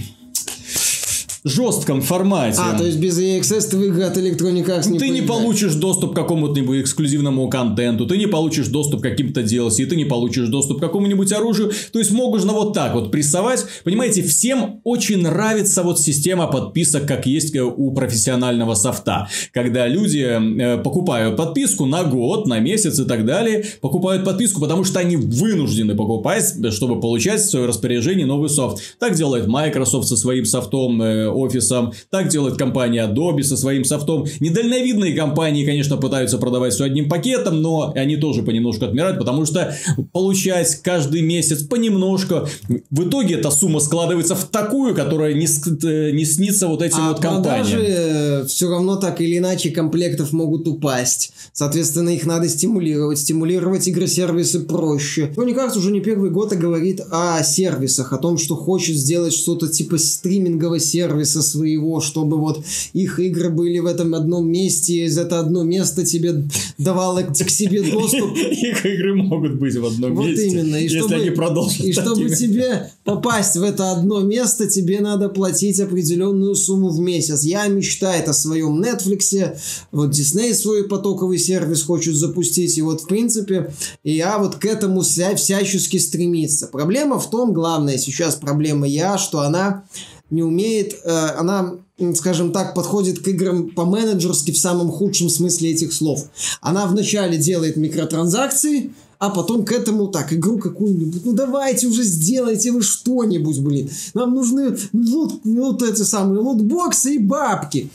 жестком формате. А, то есть без EXS ты в игры от Electronic Arts не Ты не получишь доступ к какому-нибудь эксклюзивному контенту, ты не получишь доступ к каким-то DLC, ты не получишь доступ к какому-нибудь оружию. То есть, можно вот так вот прессовать. Понимаете, всем очень нравится вот система подписок, как есть у профессионального софта. Когда люди э, покупают подписку на год, на месяц и так далее, покупают подписку, потому что они вынуждены покупать, чтобы получать в свое распоряжение новый софт. Так делает Microsoft со своим софтом, э, офисом. Так делает компания Adobe со своим софтом. Недальновидные компании, конечно, пытаются продавать все одним пакетом, но они тоже понемножку отмирают, потому что получать каждый месяц понемножку, в итоге эта сумма складывается в такую, которая не, э, не снится вот этим а вот компаниям. продажи все равно так или иначе комплектов могут упасть. Соответственно, их надо стимулировать. Стимулировать игросервисы проще. Мне кажется, уже не первый год а говорит о сервисах, о том, что хочет сделать что-то типа стримингового сервиса сервиса своего, чтобы вот их игры были в этом одном месте, из это одно место тебе давало к себе доступ. Их игры могут быть в одном вот месте, именно. И если чтобы, они продолжат И чтобы такими. тебе попасть в это одно место, тебе надо платить определенную сумму в месяц. Я мечтаю о своем Netflix, вот Disney свой потоковый сервис хочет запустить, и вот в принципе я вот к этому вся, всячески стремится. Проблема в том, главная сейчас проблема я, что она не умеет, э, она, скажем так, подходит к играм по-менеджерски в самом худшем смысле этих слов. Она вначале делает микротранзакции, а потом к этому так, игру какую-нибудь, ну давайте уже сделайте вы что-нибудь, блин. Нам нужны лут, вот эти самые лутбоксы и бабки.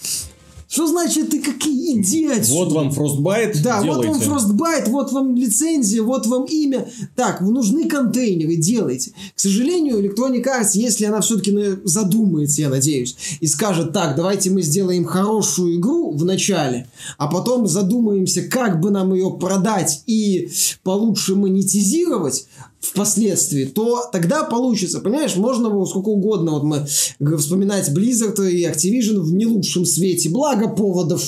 Что значит ты какие идиоты? Вот вам Frostbite, Да, делайте. вот вам Frostbite, вот вам лицензия, вот вам имя. Так, вы нужны контейнеры, делайте. К сожалению, Electronic Arts, если она все-таки задумается, я надеюсь, и скажет, так, давайте мы сделаем хорошую игру в начале, а потом задумаемся, как бы нам ее продать и получше монетизировать, впоследствии, то тогда получится, понимаешь, можно было сколько угодно, вот мы вспоминать Blizzard и Activision в не лучшем свете, благо поводов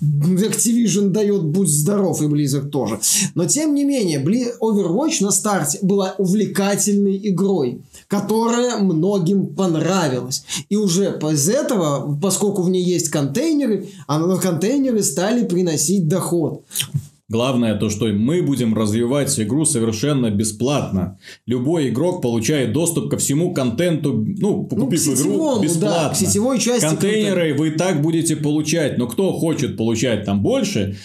Activision дает, будь здоров, и Blizzard тоже. Но тем не менее, Overwatch на старте была увлекательной игрой, которая многим понравилась. И уже из этого, поскольку в ней есть контейнеры, а контейнеры стали приносить доход. Главное то, что мы будем развивать игру совершенно бесплатно. Любой игрок получает доступ ко всему контенту, ну, Ну, к купив игру сетевому, бесплатно. да, к сетевой части Контейнеры вы и так будете получать, но кто хочет получать там больше,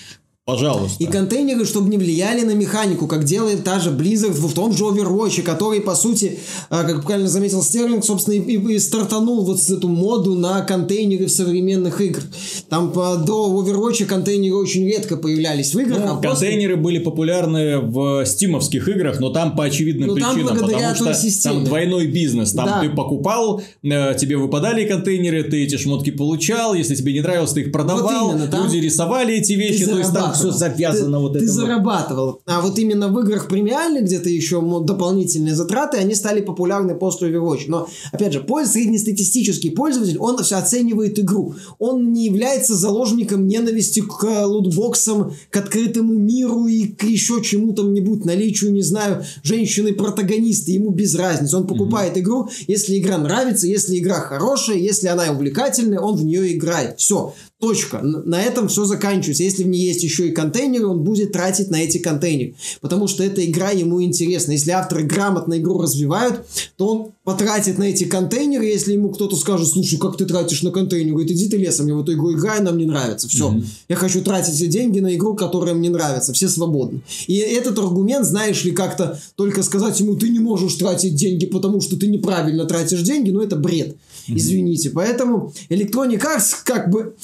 пожалуйста. И контейнеры, чтобы не влияли на механику, как делает та же Blizzard в том же Overwatch, который, по сути, а, как правильно заметил Стерлинг, собственно, и, и- и стартанул вот с эту моду на контейнеры в современных играх. Там по- до Overwatch контейнеры очень редко появлялись в играх, а после- Контейнеры были популярны в стимовских играх, но там по очевидным Ну, там причинам, потому что системе. там двойной бизнес. Там Да. ты покупал, э, тебе выпадали контейнеры, ты эти шмотки получал, если тебе не нравилось, ты их продавал, именно, там люди рисовали эти вещи, то есть там все завязано ты, вот ты это. вот. зарабатывал. А вот именно в играх премиальных где-то еще дополнительные затраты, они стали популярны после Overwatch. Но, опять же, среднестатистический пользователь, он все оценивает игру. Он не является заложником ненависти к э, лутбоксам, к открытому миру и к еще чему-то-нибудь, наличию, не знаю, женщины-протагониста. Ему без разницы. Он покупает игру, если игра нравится, если игра хорошая, если она увлекательная, он в нее играет. Все. Точка. На этом все заканчивается. Если в ней есть еще и контейнеры, он будет тратить на эти контейнеры. Потому что эта игра ему интересна. Если авторы грамотно игру развивают, то он потратит на эти контейнеры. Если ему кто-то скажет, слушай, как ты тратишь на контейнеры, говорит, иди ты лесом, я в эту игру играю, нам не нравится. Все. Я хочу тратить эти деньги на игру, которая мне нравится. Все свободны. И этот аргумент, знаешь ли, как-то только сказать ему, ты не можешь тратить деньги, потому что ты неправильно тратишь деньги, ну это бред. Извините. Поэтому Electronic Arts как бы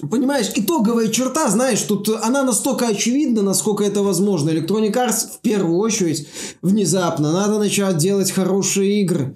Понимаешь, итоговая черта, знаешь, тут она настолько очевидна, насколько это возможно. Electronic Arts в первую очередь внезапно надо начать делать хорошие игры.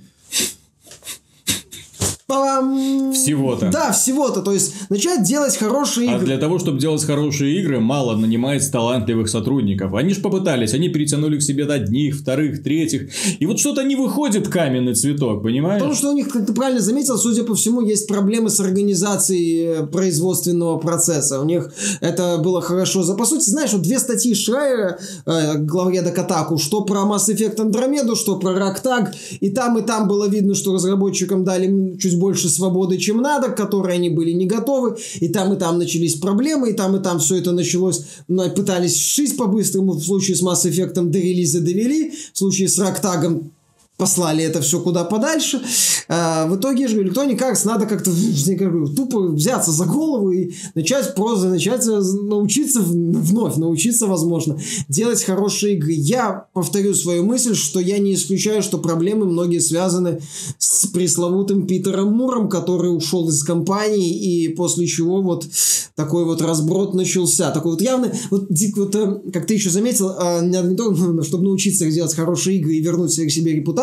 Всего-то. Да, всего-то. То есть начать делать хорошие А игры. для того, чтобы делать хорошие игры, мало нанимается талантливых сотрудников. Они же попытались, они перетянули к себе одних, вторых, третьих. И вот что-то не выходит каменный цветок, понимаешь? Потому что у них, как ты правильно заметил, судя по всему, есть проблемы с организацией э, производственного процесса. У них это было хорошо. За, по сути, знаешь, вот две статьи Шрайера, э, главреда Катаку, что про Mass Effect Andromeda, что про Рактаг. И там, и там было видно, что разработчикам дали чуть больше свободы, чем надо, к которой они были не готовы. И там, и там начались проблемы, и там, и там все это началось. ну, Пытались сшить по-быстрому. В случае с Mass Effect до релиза. В случае с Рактагом послали это все куда подальше. А, в итоге же Electronic Arts надо как-то я говорю, тупо взяться за голову и начать просто начать научиться вновь, научиться, возможно, делать хорошие игры. Я повторю свою мысль, что я не исключаю, что проблемы многие связаны с пресловутым Питером Муром, который ушел из компании и после чего вот такой вот разброд начался. Такой вот явно, вот, Дик, вот э, как ты еще заметил, не надо не только, ну, чтобы научиться делать хорошие игры и вернуть себе к себе репутацию,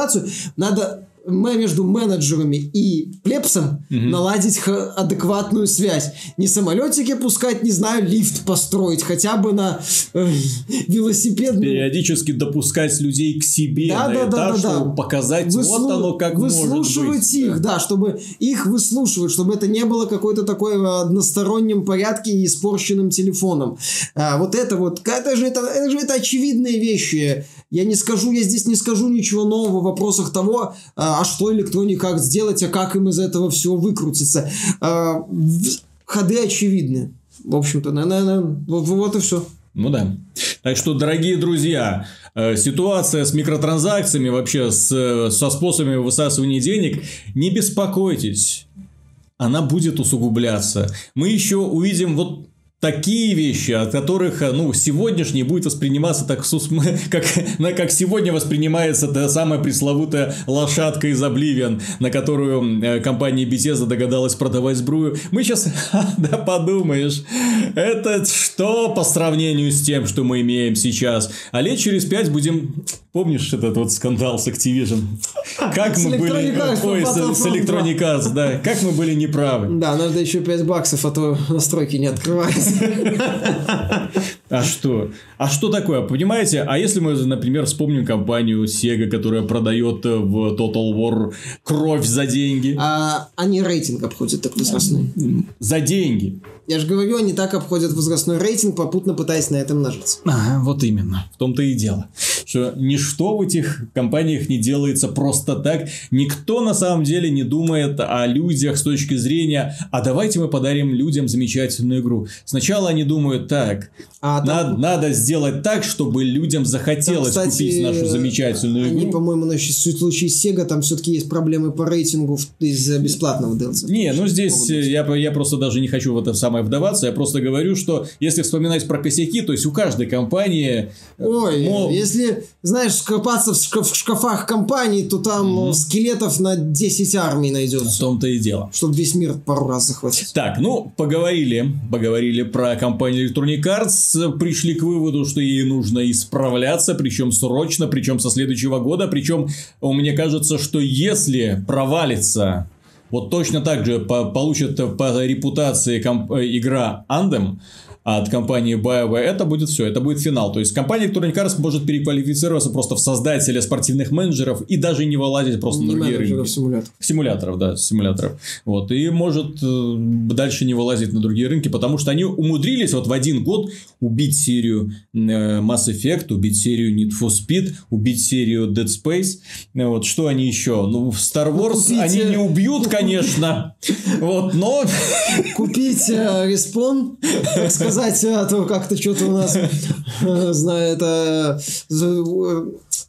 надо между менеджерами и плепсом угу. наладить адекватную связь. Не самолетики пускать, не знаю, лифт построить, хотя бы на э, велосипедную... Периодически допускать людей к себе да, на да, этаж, да, да, чтобы да. показать, Выслу... вот оно как Выслушивать быть. их, да, чтобы их выслушивать, чтобы это не было какой-то такой в одностороннем порядке и испорченным телефоном. А, вот это вот, это же это, это же это очевидные вещи. Я не скажу, я здесь не скажу ничего нового в вопросах того, а, а что электроне как сделать, а как им из этого всего выкрутиться. А, ходы очевидны. В общем-то, наверное, вот, вот и все. Ну да. Так что, дорогие друзья, э, ситуация с микротранзакциями, вообще с, со способами высасывания денег, не беспокойтесь. Она будет усугубляться. Мы еще увидим вот такие вещи, от которых, ну, сегодняшний будет восприниматься так, как, как сегодня воспринимается та самая пресловутая лошадка из Обливиан, на которую э, компания Bethesda догадалась продавать сбрую. Мы сейчас, да подумаешь, это что по сравнению с тем, что мы имеем сейчас? А лет через пять будем Помнишь этот вот скандал с Activision? Как мы были... Ой, с Electronic Arts, да. Как мы были неправы. Да, надо еще 5 баксов, а то настройки не открываются. А что? А что такое? Понимаете? А если мы, например, вспомним компанию Sega, которая продает в Total War кровь за деньги? А они рейтинг обходят так возрастной. За деньги. Я же говорю, они так обходят возрастной рейтинг, попутно пытаясь на этом нажиться. Ага, вот именно. В том-то и дело. Что ничто в этих компаниях не делается просто так. Никто на самом деле не думает о людях с точки зрения, а давайте мы подарим людям замечательную игру. Сначала они думают, так, а, надо, там... надо сделать так, чтобы людям захотелось там, кстати, купить нашу замечательную они, игру. по-моему, на случае с Sega там все-таки есть проблемы по рейтингу из-за бесплатного DLC. Не, ну здесь я, я просто даже не хочу в это самое вдаваться. Я просто говорю, что если вспоминать про косяки, то есть у каждой компании... Э, Ой, мол... если, знаешь, копаться в, шкаф, в шкафах компании, то там mm-hmm. скелетов на 10 армий найдется. В том-то и дело. Чтобы весь мир пару раз захватить. Так, ну, поговорили. Поговорили про компанию Electronic Arts. Пришли к выводу, что ей нужно исправляться, причем срочно, причем со следующего года. Причем, мне кажется, что если провалится вот точно так же получит по репутации комп- игра Anthem, от компании BioWare, это будет все, это будет финал. То есть компания Electronic Arts может переквалифицироваться просто в создателя спортивных менеджеров и даже не вылазить просто не на другие рынки. Симуляторов. Симуляторов, да, симуляторов. Вот, и может э, дальше не вылазить на другие рынки, потому что они умудрились вот в один год убить серию э, Mass Effect, убить серию Need for Speed, убить серию Dead Space. Вот, что они еще? Ну, в Star Wars Купите... они не убьют, конечно, вот, но... Купить э, так сказать, а то как-то что-то у нас, э, знаю, это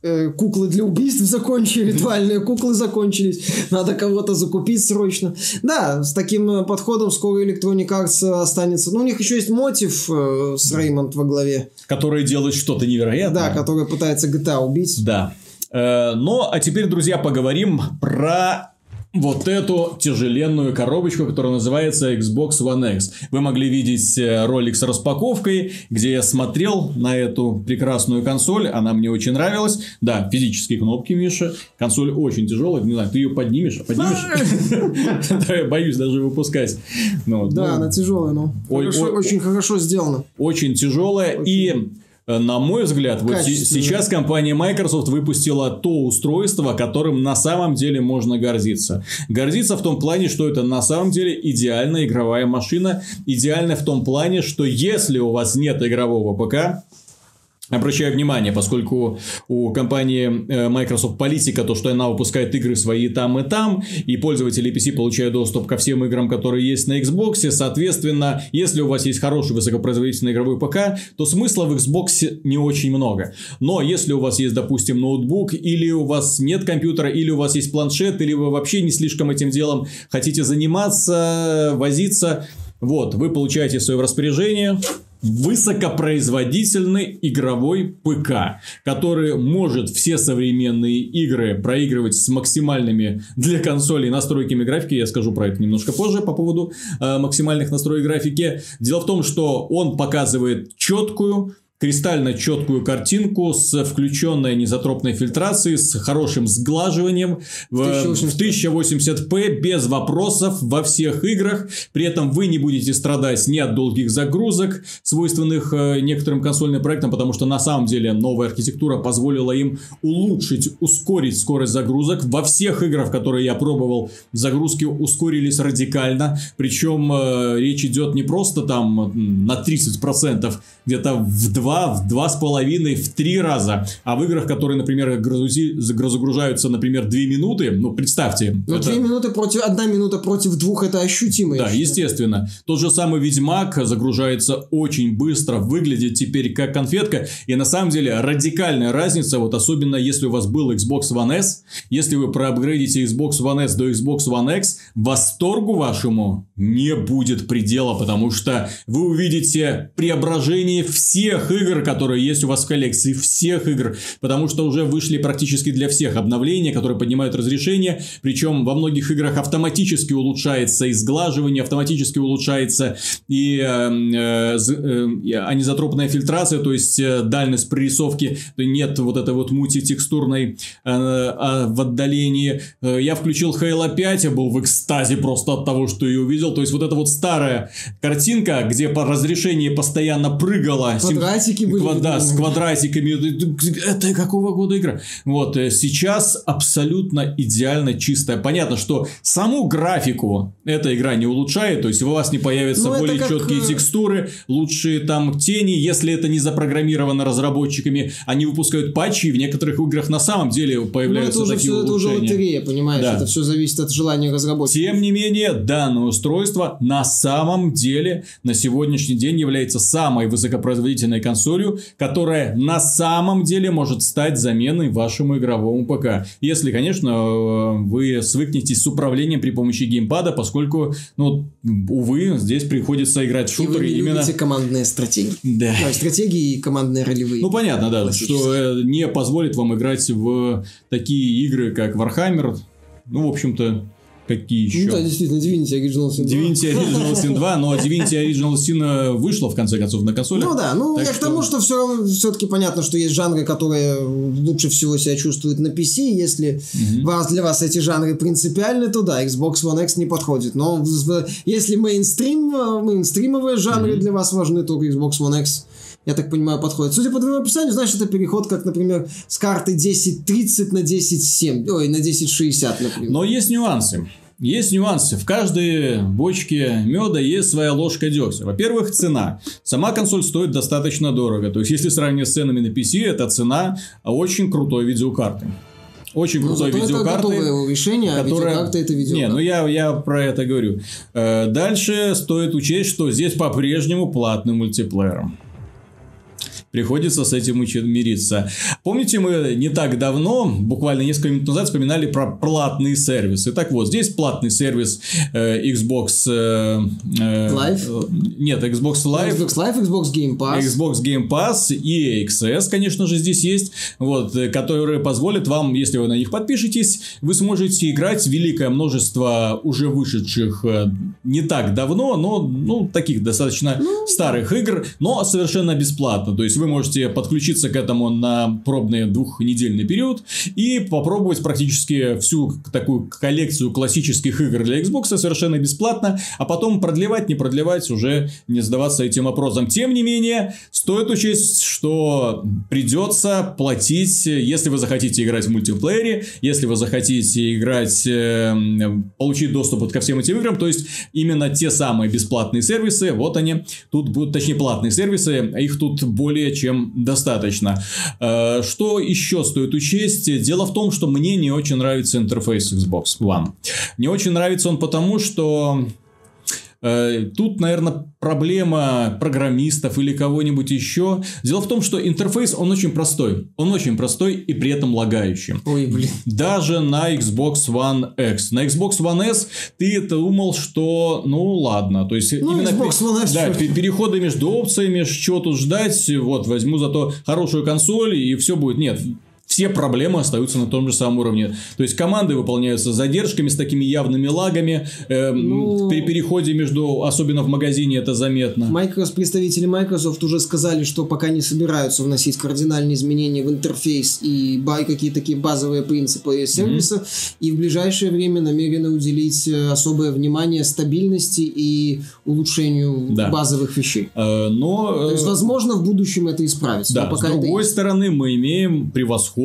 э, куклы для убийств закончили, ритуальные куклы закончились, надо кого-то закупить срочно. Да, с таким подходом скоро Electronic Arts останется. Но у них еще есть мотив э, с Реймонд во главе. Который делает что-то невероятное. Да, который пытается GTA убить. Да. Ну, а теперь, друзья, поговорим про вот эту тяжеленную коробочку, которая называется Xbox One X. Вы могли видеть э, ролик с распаковкой, где я смотрел на эту прекрасную консоль. Она мне очень нравилась. Да, физические кнопки, Миша. Консоль очень тяжелая. Не знаю, ты ее поднимешь? Поднимешь? Боюсь даже выпускать. Ну да, ну. она тяжелая, но очень хорошо сделана. Очень тяжелая. И на мой взгляд, вот сейчас компания Microsoft выпустила то устройство, которым на самом деле можно гордиться. Гордиться в том плане, что это на самом деле идеальная игровая машина. Идеальная в том плане, что если у вас нет игрового ПК, Обращаю внимание, поскольку у компании э, Microsoft политика, то, что она выпускает игры свои там и там, и пользователи PC получают доступ ко всем играм, которые есть на Xbox, соответственно, если у вас есть хороший высокопроизводительный игровой ПК, то смысла в Xbox не очень много. Но если у вас есть, допустим, ноутбук, или у вас нет компьютера, или у вас есть планшет, или вы вообще не слишком этим делом хотите заниматься, возиться, вот, вы получаете свое распоряжение высокопроизводительный игровой ПК, который может все современные игры проигрывать с максимальными для консолей настройками графики. Я скажу про это немножко позже по поводу э, максимальных настроек графики. Дело в том, что он показывает четкую кристально четкую картинку с включенной незатропной фильтрацией, с хорошим сглаживанием в, 1080... в 1080p без вопросов во всех играх. При этом вы не будете страдать ни от долгих загрузок, свойственных э, некоторым консольным проектам, потому что на самом деле новая архитектура позволила им улучшить, ускорить скорость загрузок. Во всех играх, которые я пробовал, загрузки ускорились радикально. Причем э, речь идет не просто там на 30%, где-то в два два, в два с половиной, в три раза. А в играх, которые, например, грузи, загружаются, например, две минуты, ну, представьте. Но это... две минуты против, одна минута против двух, это ощутимо. Да, естественно. Тот же самый Ведьмак загружается очень быстро, выглядит теперь как конфетка. И на самом деле радикальная разница, вот особенно если у вас был Xbox One S, если вы проапгрейдите Xbox One S до Xbox One X, восторгу вашему не будет предела, потому что вы увидите преображение всех игр, которые есть у вас в коллекции, всех игр, потому что уже вышли практически для всех обновления, которые поднимают разрешение, причем во многих играх автоматически улучшается и сглаживание, автоматически улучшается и э, э, анизотропная фильтрация, то есть э, дальность прорисовки, нет вот этой вот мути текстурной э, э, в отдалении. Э, я включил Halo 5, я был в экстазе просто от того, что я увидел, то есть вот эта вот старая картинка, где по разрешению постоянно прыгала. Квадратики квадратики были. Квад, да, с квадратиками. Это какого года игра? Вот, э, сейчас абсолютно идеально чистая. Понятно, что саму графику эта игра не улучшает, то есть у вас не появятся ну, более как... четкие э, текстуры, лучшие там тени, если это не запрограммировано разработчиками, они выпускают патчи, и в некоторых играх на самом деле появляются ну, это такие все, улучшения. Это уже лотерея, понимаешь, да. это все зависит от желания разработчиков. Тем не менее, данное устройство на самом деле на сегодняшний день является самой высокопроизводительной консолью которая на самом деле может стать заменой вашему игровому ПК. Если, конечно, э, вы свыкнетесь с управлением при помощи геймпада, поскольку, ну, увы, здесь приходится играть в шутеры и вы не именно... командные стратегии. Да. А, стратегии и командные ролевые. Ну, понятно, да, что э, не позволит вам играть в такие игры, как Warhammer, ну, в общем-то, Какие еще? Ну да, действительно, Divinity Original Sin 2. Divinity Original Sin 2, но Divinity Original Sin вышла в конце концов на консоли. Ну да, ну я что... к тому, что все равно все-таки понятно, что есть жанры, которые лучше всего себя чувствуют на PC. Если угу. вас, для вас эти жанры принципиальны, то да, Xbox One X не подходит. Но если мейнстрим, мейнстримовые жанры угу. для вас важны, то Xbox One X я так понимаю, подходит. Судя по твоему описанию, значит, это переход, как, например, с карты 1030 на 1070, ой, на 1060, например. Но есть нюансы. Есть нюансы. В каждой бочке меда есть своя ложка дегтя. Во-первых, цена. Сама консоль стоит достаточно дорого. То есть, если сравнивать с ценами на PC, это цена очень крутой видеокарты. Очень ну, крутой видеокарты. Это готовое решение, которая... а видеокарта это видео. Не, ну я, я про это говорю. Э, дальше стоит учесть, что здесь по-прежнему платный мультиплеер приходится с этим мириться. Помните, мы не так давно, буквально несколько минут назад, вспоминали про платные сервисы. Так вот, здесь платный сервис э, Xbox... Э, э Live? Э, нет, Xbox Live. Xbox Live, Xbox Game Pass. Xbox Game Pass и XS, конечно же, здесь есть, вот, э, которые позволят вам, если вы на них подпишетесь, вы сможете играть великое множество уже вышедших не так давно, но ну, таких достаточно ну, старых игр, но совершенно бесплатно. То есть, вы можете подключиться к этому на пробный двухнедельный период и попробовать практически всю такую коллекцию классических игр для Xbox совершенно бесплатно, а потом продлевать, не продлевать, уже не задаваться этим вопросом. Тем не менее, стоит учесть, что придется платить, если вы захотите играть в мультиплеере, если вы захотите играть, э, получить доступ ко всем этим играм, то есть именно те самые бесплатные сервисы, вот они, тут будут, точнее, платные сервисы, их тут более чем достаточно. Э, что еще стоит учесть? Дело в том, что мне не очень нравится интерфейс Xbox One. Не очень нравится он потому, что тут, наверное, проблема программистов или кого-нибудь еще. Дело в том, что интерфейс, он очень простой. Он очень простой и при этом лагающий. Ой, блин. Даже на Xbox One X. На Xbox One S ты думал, что ну ладно. То есть, ну, именно Xbox One S, да, переходы между опциями, что тут ждать, вот, возьму зато хорошую консоль и все будет. Нет, все проблемы остаются на том же самом уровне. То есть команды выполняются с задержками, с такими явными лагами. Э, ну... При переходе между, особенно в магазине, это заметно. Microsoft, представители Microsoft уже сказали, что пока не собираются вносить кардинальные изменения в интерфейс и какие-то такие базовые принципы сервиса, mm-hmm. и в ближайшее время намерены уделить э, особое внимание стабильности и улучшению да. базовых вещей. Э, но... То есть, возможно, в будущем это исправится. Да, пока с другой стороны, мы имеем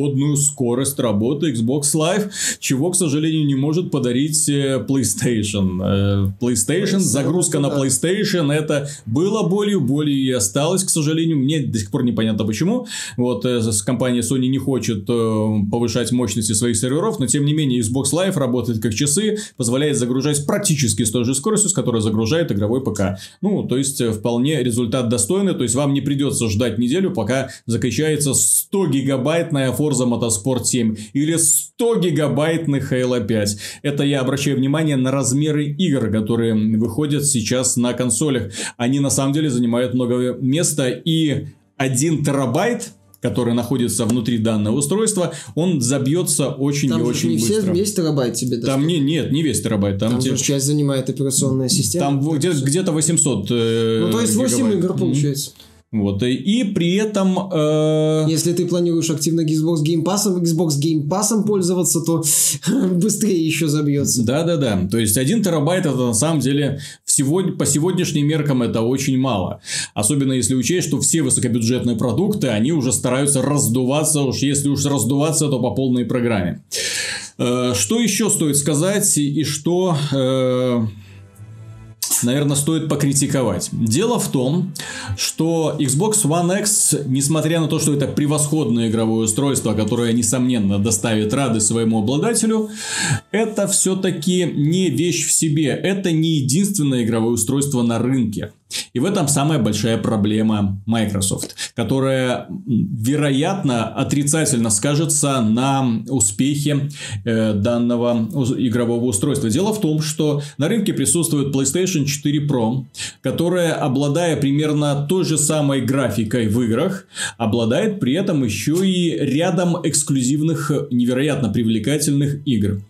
превосходную скорость работы Xbox Live, чего, к сожалению, не может подарить э, PlayStation. Э, PlayStation, загрузка на PlayStation, это было болью, болью и осталось, к сожалению. Мне до сих пор непонятно почему. Вот э, компания Sony не хочет повышать мощности своих серверов, но тем не менее Xbox Live работает как часы, позволяет загружать практически с той же скоростью, с которой загружает игровой ПК. Ну, то есть, вполне результат достойный, то есть, вам не придется ждать неделю, пока закачается 100 гигабайтная Forza Motorsport 7 или 100 гигабайтных Halo 5. Это я обращаю внимание на размеры игр, которые выходят сейчас на консолях. Они на самом деле занимают много места и 1 терабайт который находится внутри данного устройства, он забьется очень там и очень не быстро. Все, весь терабайт тебе доступен. Там не, нет, не весь терабайт. Там, там те... же часть занимает операционная система. Там где, где-то 800 э, Ну, то есть 8 гигабайт. игр получается. Вот, и при этом... Э... Если ты планируешь активно Xbox Game Pass, Xbox Game Pass пользоваться, то быстрее еще забьется. Да-да-да. То есть, один терабайт это на самом деле всего, по сегодняшним меркам это очень мало. Особенно если учесть, что все высокобюджетные продукты, они уже стараются раздуваться. Уж если уж раздуваться, то по полной программе. Э, что еще стоит сказать и что... Э наверное, стоит покритиковать. Дело в том, что Xbox One X, несмотря на то, что это превосходное игровое устройство, которое, несомненно, доставит радость своему обладателю, это все-таки не вещь в себе. Это не единственное игровое устройство на рынке. И в этом самая большая проблема Microsoft, которая, вероятно, отрицательно скажется на успехе э, данного игрового устройства. Дело в том, что на рынке присутствует PlayStation 4 Pro, которая, обладая примерно той же самой графикой в играх, обладает при этом еще и рядом эксклюзивных, невероятно привлекательных игр.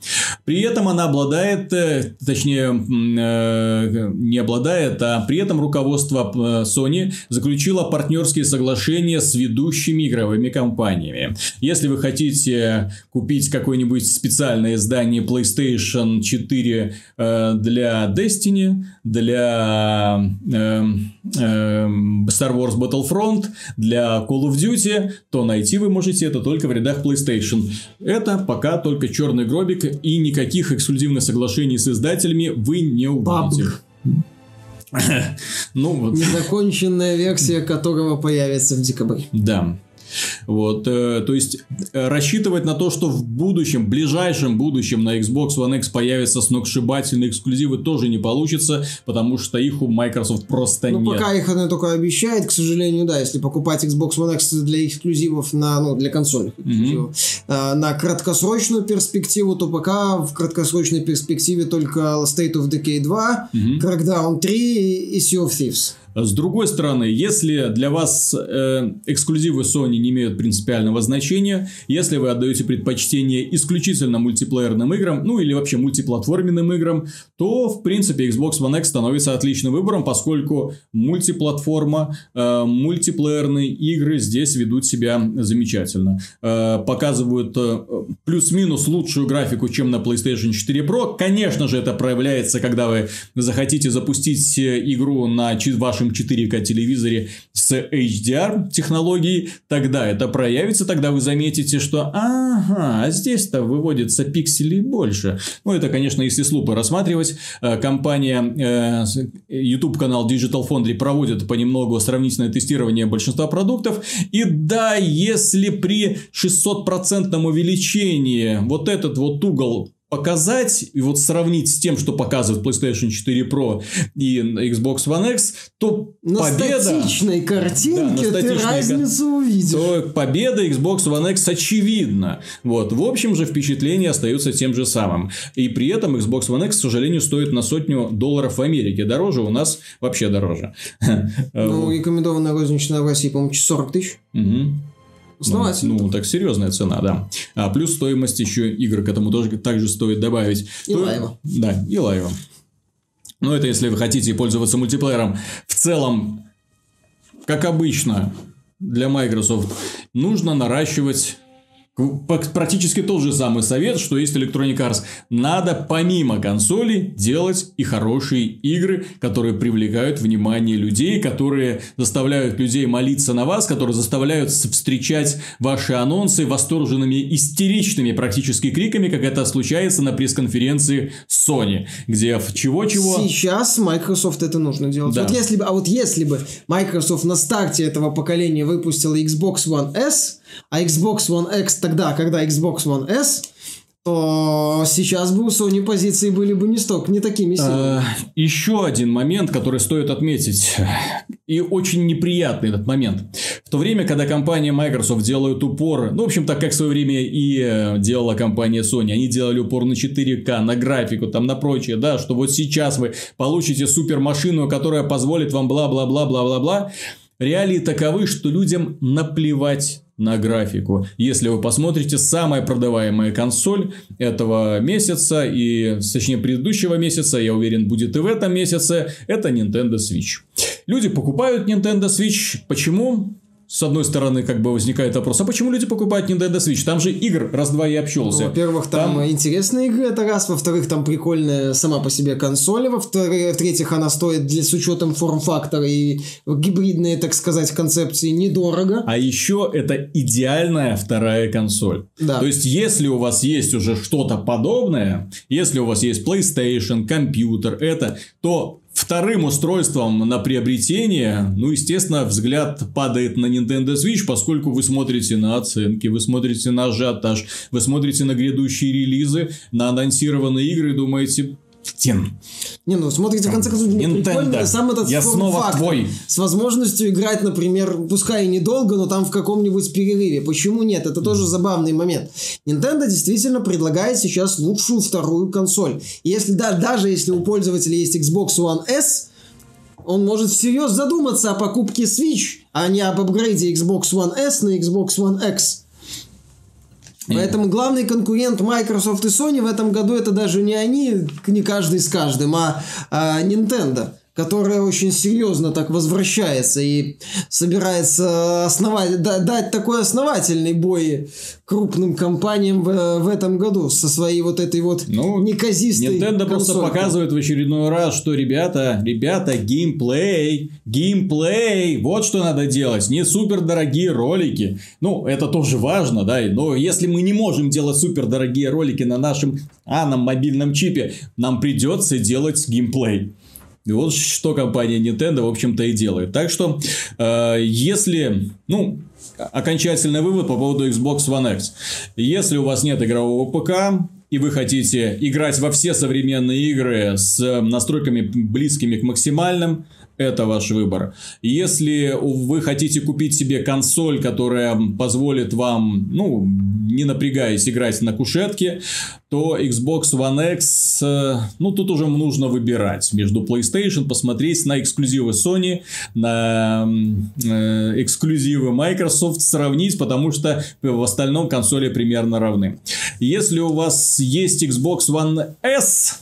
При этом она обладает, э, точнее, э, не обладает, а при этом руководство э, Sony заключило партнерские соглашения с ведущими игровыми компаниями. Если вы хотите купить какое-нибудь специальное издание PlayStation 4 для Destiny, для Star Wars Battlefront, для Call of Duty, то найти вы можете это только в рядах PlayStation. Это пока только черный гробик и никаких эксклюзивных соглашений с издателями вы не увидите. Ну, вот. Незаконченная версия которого появится в декабре. Да. Вот, э, то есть э, рассчитывать на то, что в будущем, в ближайшем будущем на Xbox One X появятся сногсшибательные эксклюзивы, тоже не получится, потому что их у Microsoft просто ну, нет. Ну, пока их она только обещает, к сожалению, да, если покупать Xbox One X для эксклюзивов на, ну, для консолей, mm-hmm. на краткосрочную перспективу, то пока в краткосрочной перспективе только State of Decay 2, mm-hmm. Crackdown 3 и Sea of Thieves. С другой стороны, если для вас э, эксклюзивы Sony не имеют принципиального значения, если вы отдаете предпочтение исключительно мультиплеерным играм, ну или вообще мультиплатформенным играм, то в принципе Xbox One X становится отличным выбором, поскольку мультиплатформа, э, мультиплеерные игры здесь ведут себя замечательно. Э, показывают э, плюс-минус лучшую графику, чем на PlayStation 4 Pro. Конечно же, это проявляется, когда вы захотите запустить э, игру на вашем вашем 4К телевизоре с HDR технологией, тогда это проявится, тогда вы заметите, что ага, а здесь-то выводится пикселей больше. Ну, это, конечно, если с лупы рассматривать. Э, компания, э, YouTube канал Digital Foundry проводит понемногу сравнительное тестирование большинства продуктов. И да, если при 600% увеличении вот этот вот угол показать и вот сравнить с тем, что показывает PlayStation 4 Pro и Xbox One X, то на победа... статичной картинке да, на ты разницу увидишь. То победа Xbox One X очевидна. Вот. В общем же, впечатление остается тем же самым. И при этом Xbox One X, к сожалению, стоит на сотню долларов в Америке. Дороже у нас вообще дороже. Ну, рекомендованная розничная в России, по-моему, 40 тысяч. Угу. Основательно. Ну, ну, так серьезная цена, да. А плюс стоимость еще игр к этому тоже также стоит добавить. И То- лайва. Да, и лайва. Но это если вы хотите пользоваться мультиплеером. В целом, как обычно, для Microsoft нужно наращивать практически тот же самый совет, что есть Electronic Arts. Надо помимо консолей делать и хорошие игры, которые привлекают внимание людей, которые заставляют людей молиться на вас, которые заставляют встречать ваши анонсы восторженными, истеричными практически криками, как это случается на пресс-конференции Sony, где в чего-чего... Сейчас Microsoft это нужно делать. Да. Вот если бы, а вот если бы Microsoft на старте этого поколения выпустила Xbox One S, а Xbox One X тогда, когда Xbox One S, то сейчас бы у Sony позиции были бы не столько, не такими сильными. Э, Еще один момент, который стоит отметить, и очень неприятный этот момент. В то время, когда компания Microsoft делает упор, ну, в общем, так как в свое время и э, делала компания Sony, они делали упор на 4К, на графику, там, на прочее, да, что вот сейчас вы получите супермашину, которая позволит вам бла-бла-бла-бла-бла-бла. Реалии таковы, что людям наплевать на графику. Если вы посмотрите, самая продаваемая консоль этого месяца, и, точнее, предыдущего месяца, я уверен, будет и в этом месяце, это Nintendo Switch. Люди покупают Nintendo Switch. Почему? С одной стороны, как бы возникает вопрос, а почему люди покупают Nintendo Switch? Там же игр раз-два и общался. Ну, Во-первых, там, интересные игры, это раз. Во-вторых, там прикольная сама по себе консоль. Во-вторых, в-третьих, она стоит для, с учетом форм-фактора и гибридные, так сказать, концепции недорого. А еще это идеальная вторая консоль. Да. То есть, если у вас есть уже что-то подобное, если у вас есть PlayStation, компьютер, это, то вторым устройством на приобретение, ну, естественно, взгляд падает на Nintendo Switch, поскольку вы смотрите на оценки, вы смотрите на ажиотаж, вы смотрите на грядущие релизы, на анонсированные игры думаете, Тин, Не, ну смотрите, в конце концов, Nintendo, сам этот я снова твой. С возможностью играть, например, пускай и недолго, но там в каком-нибудь перерыве. Почему нет? Это тоже забавный момент. Nintendo действительно предлагает сейчас лучшую вторую консоль. И Если, да, даже если у пользователя есть Xbox One S, он может всерьез задуматься о покупке Switch, а не об апгрейде Xbox One S на Xbox One X. Поэтому главный конкурент Microsoft и Sony в этом году это даже не они, не каждый с каждым, а, а Nintendo, которая очень серьезно так возвращается и собирается основать, да- дать такой основательный бой крупным компаниям в, в этом году со своей вот этой вот Ну, неказистой Nintendo просто консолькой. показывает в очередной раз, что ребята, ребята, геймплей, геймплей, вот что надо делать, не супер дорогие ролики. Ну, это тоже важно, да, но если мы не можем делать супер дорогие ролики на нашем а, на мобильном чипе, нам придется делать геймплей. И вот что компания Nintendo, в общем-то, и делает. Так что, э, если, ну, окончательный вывод по поводу Xbox One X. Если у вас нет игрового ПК, и вы хотите играть во все современные игры с настройками близкими к максимальным, это ваш выбор. Если вы хотите купить себе консоль, которая позволит вам, ну, не напрягаясь, играть на кушетке, то Xbox One X, э, ну, тут уже нужно выбирать между PlayStation, посмотреть на эксклюзивы Sony, на э, эксклюзивы Microsoft, сравнить, потому что в остальном консоли примерно равны. Если у вас есть Xbox One S,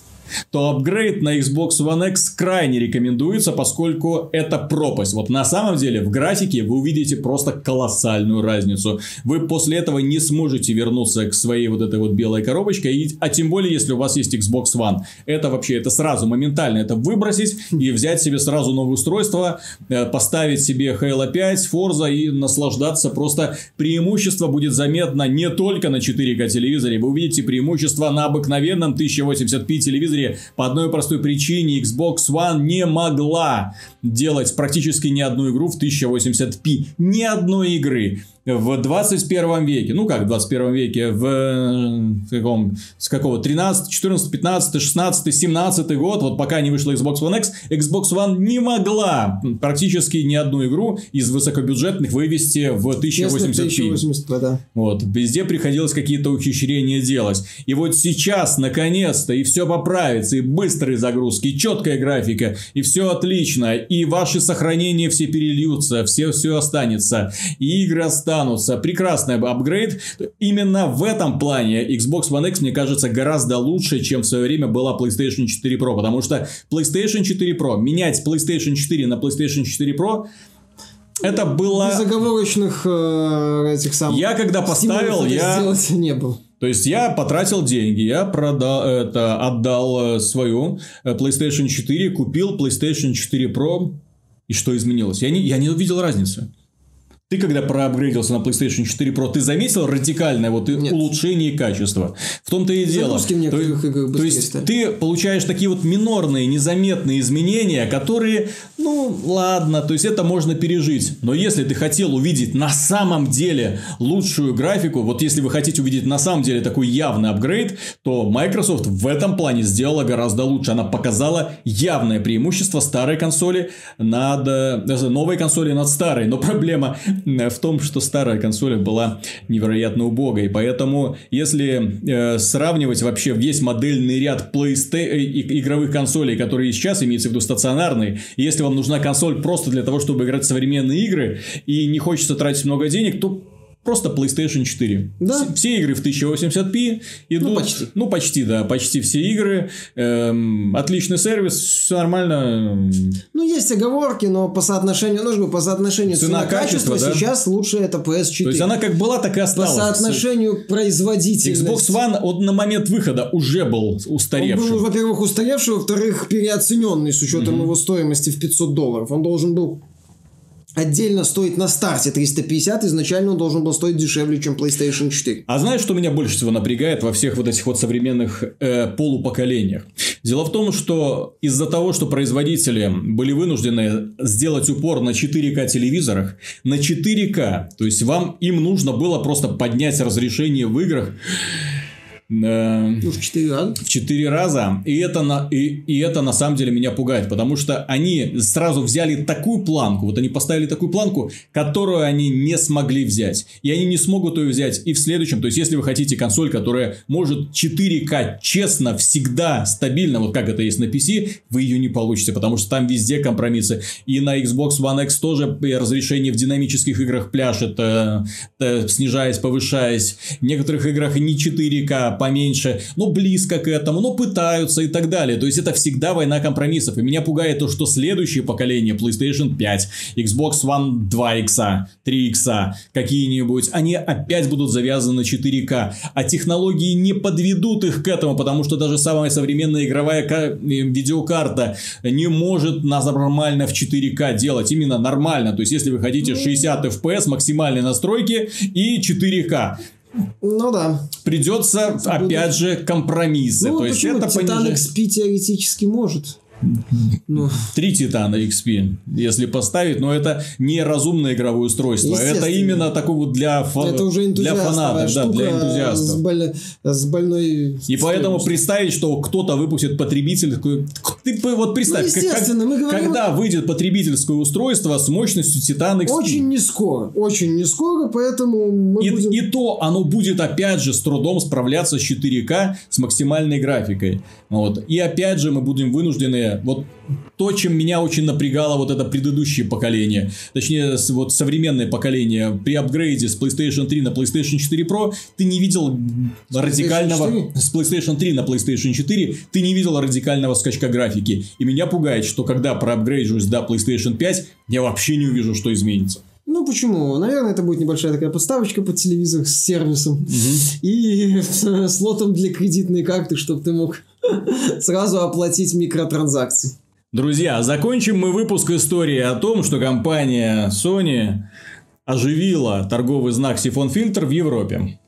то апгрейд на Xbox One X крайне рекомендуется, поскольку это пропасть. Вот на самом деле в графике вы увидите просто колоссальную разницу. Вы после этого не сможете вернуться к своей вот этой вот белой коробочке, и- а тем более, если у вас есть Xbox One. Это вообще, это сразу, моментально это выбросить и взять себе сразу новое устройство, э, поставить себе Halo 5, Forza и наслаждаться. Просто преимущество будет заметно не только на 4К телевизоре. Вы увидите преимущество на обыкновенном 1080p телевизоре по одной простой причине. Xbox One не могла делать практически ни одну игру в 1080p. Ни одной игры в 21 веке, ну как в 21 веке, в э, каком, с какого, 13, 14, 15, 16, 17 год, вот пока не вышла Xbox One X, Xbox One не могла практически ни одну игру из высокобюджетных вывести в Честно, 1080p. 1080p, да. Вот, везде приходилось какие-то ухищрения делать. И вот сейчас, наконец-то, и все поправится, и быстрые загрузки, и четкая графика, и все отлично, и ваши сохранения все перельются, все все останется, и игры останутся, останутся. Прекрасный апгрейд. Именно в этом плане Xbox One X, мне кажется, гораздо лучше, чем в свое время была PlayStation 4 Pro. Потому что PlayStation 4 Pro, менять PlayStation 4 на PlayStation 4 Pro это было... Безоговорочных э, этих самых... Я когда поставил, я... сделать не был. То есть я потратил деньги, я продал, это, отдал э, свою э, PlayStation 4, купил PlayStation 4 Pro, и что изменилось? Я не, я не увидел разницы. Ты когда проапгрейдился на PlayStation 4 Pro, ты заметил радикальное вот Нет. улучшение качества? В том-то и дело. то, играх то есть стали. ты получаешь такие вот минорные, незаметные изменения, которые, ну ладно, то есть это можно пережить. Но если ты хотел увидеть на самом деле лучшую графику, вот если вы хотите увидеть на самом деле такой явный апгрейд, то Microsoft в этом плане сделала гораздо лучше. Она показала явное преимущество старой консоли над э, новой консоли над старой. Но проблема в том, что старая консоль была невероятно убогой. Поэтому, если э, сравнивать вообще весь модельный ряд PlayStation, э, игровых консолей, которые сейчас имеются в виду стационарные, если вам нужна консоль просто для того, чтобы играть в современные игры, и не хочется тратить много денег, то Просто PlayStation 4. Да. Все игры в 1080p идут. Ну, почти. Ну, почти, да. Почти все игры. Эм, отличный сервис, все нормально. Ну, есть оговорки, но по соотношению, ну, по соотношению цена-качество да? сейчас лучше это PS4. То есть, она как была, так и осталась. По соотношению производительности. Xbox One он на момент выхода уже был устаревший. Он был, во-первых, устаревший, во-вторых, переоцененный с учетом mm-hmm. его стоимости в 500 долларов. Он должен был отдельно стоит на старте 350, изначально он должен был стоить дешевле, чем PlayStation 4. А знаешь, что меня больше всего напрягает во всех вот этих вот современных э, полупоколениях? Дело в том, что из-за того, что производители были вынуждены сделать упор на 4К телевизорах, на 4К, то есть вам им нужно было просто поднять разрешение в играх, ну, в 4 раза. В 4 раза. И это, на, и, и это на самом деле меня пугает. Потому что они сразу взяли такую планку. Вот они поставили такую планку, которую они не смогли взять. И они не смогут ее взять и в следующем. То есть, если вы хотите консоль, которая может 4К честно, всегда, стабильно, вот как это есть на PC, вы ее не получите. Потому что там везде компромиссы. И на Xbox One X тоже разрешение в динамических играх пляшет, э, э, снижаясь, повышаясь. В некоторых играх не 4К, поменьше, но близко к этому, но пытаются и так далее. То есть это всегда война компромиссов. И меня пугает то, что следующее поколение PlayStation 5, Xbox One 2X, 3X, какие-нибудь, они опять будут завязаны на 4К. А технологии не подведут их к этому, потому что даже самая современная игровая э, видеокарта не может нас нормально в 4К делать. Именно нормально. То есть, если вы хотите 60 FPS, максимальной настройки и 4К. Ну да. Придется, опять же, компромиссы. Ну, То есть это Titan понижает... XP теоретически может. Ну. Три Титана XP, если поставить, но это не разумное игровое устройство. Это именно такой вот для, фа... это уже для фанатов, да, для энтузиастов. С, боль... с больной И поэтому представить, что кто-то выпустит потребительскую... Ты вот представь, ну, как, мы говорим... когда выйдет потребительское устройство с мощностью Титан XP. Очень не скоро, очень не скоро, поэтому мы и, будем... и то оно будет опять же с трудом справляться с 4К с максимальной графикой. Вот. И опять же мы будем вынуждены вот то, чем меня очень напрягало вот это предыдущее поколение, точнее, вот современное поколение, при апгрейде с PlayStation 3 на PlayStation 4 Pro, ты не видел с радикального... С PlayStation 3 на PlayStation 4 ты не видел радикального скачка графики. И меня пугает, что когда проапгрейджусь до PlayStation 5, я вообще не увижу, что изменится. Ну почему? Наверное, это будет небольшая такая подставочка под телевизор с сервисом угу. и слотом для кредитной карты, чтобы ты мог сразу оплатить микротранзакции. Друзья, закончим мы выпуск истории о том, что компания Sony оживила торговый знак Сифон Фильтр в Европе.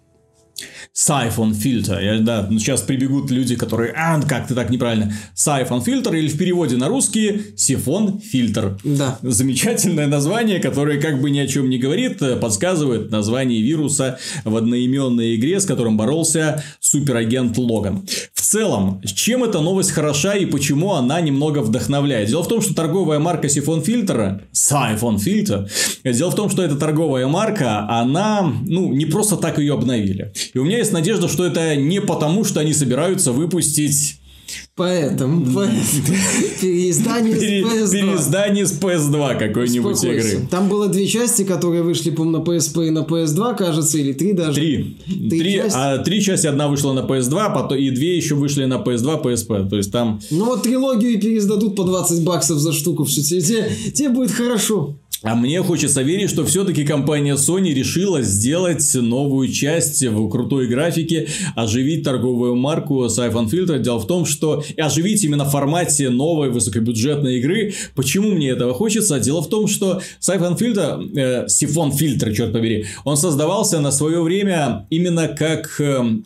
Siphon фильтр. Я, да, ну, сейчас прибегут люди, которые, а, как ты так неправильно. Siphon фильтр или в переводе на русский сифон фильтр. Да. Замечательное название, которое как бы ни о чем не говорит, э, подсказывает название вируса в одноименной игре, с которым боролся суперагент Логан. В целом, чем эта новость хороша и почему она немного вдохновляет? Дело в том, что торговая марка сифон фильтра, Siphon фильтр, дело в том, что эта торговая марка, она, ну, не просто так ее обновили. И у меня есть надежда, что это не потому, что они собираются выпустить Поэтому, переиздание Пере- с PS2. Переиздание с PS2 какой-нибудь игры. Там было две части, которые вышли, по-моему, на PSP и на PS2, кажется, или три даже. Три. Три Три, части? а три части, одна вышла на PS2, потом, и две еще вышли на PS2, PSP. То есть там Ну вот трилогию переиздадут по 20 баксов за штуку. Все, тебе, тебе, тебе будет хорошо. А мне хочется верить, что все-таки компания Sony решила сделать новую часть в крутой графике, оживить торговую марку Siphon Filter. Дело в том, что и оживить именно в формате новой высокобюджетной игры. Почему мне этого хочется? Дело в том, что Siphon Filter, э, Siphon Filter, черт побери, он создавался на свое время именно как эм,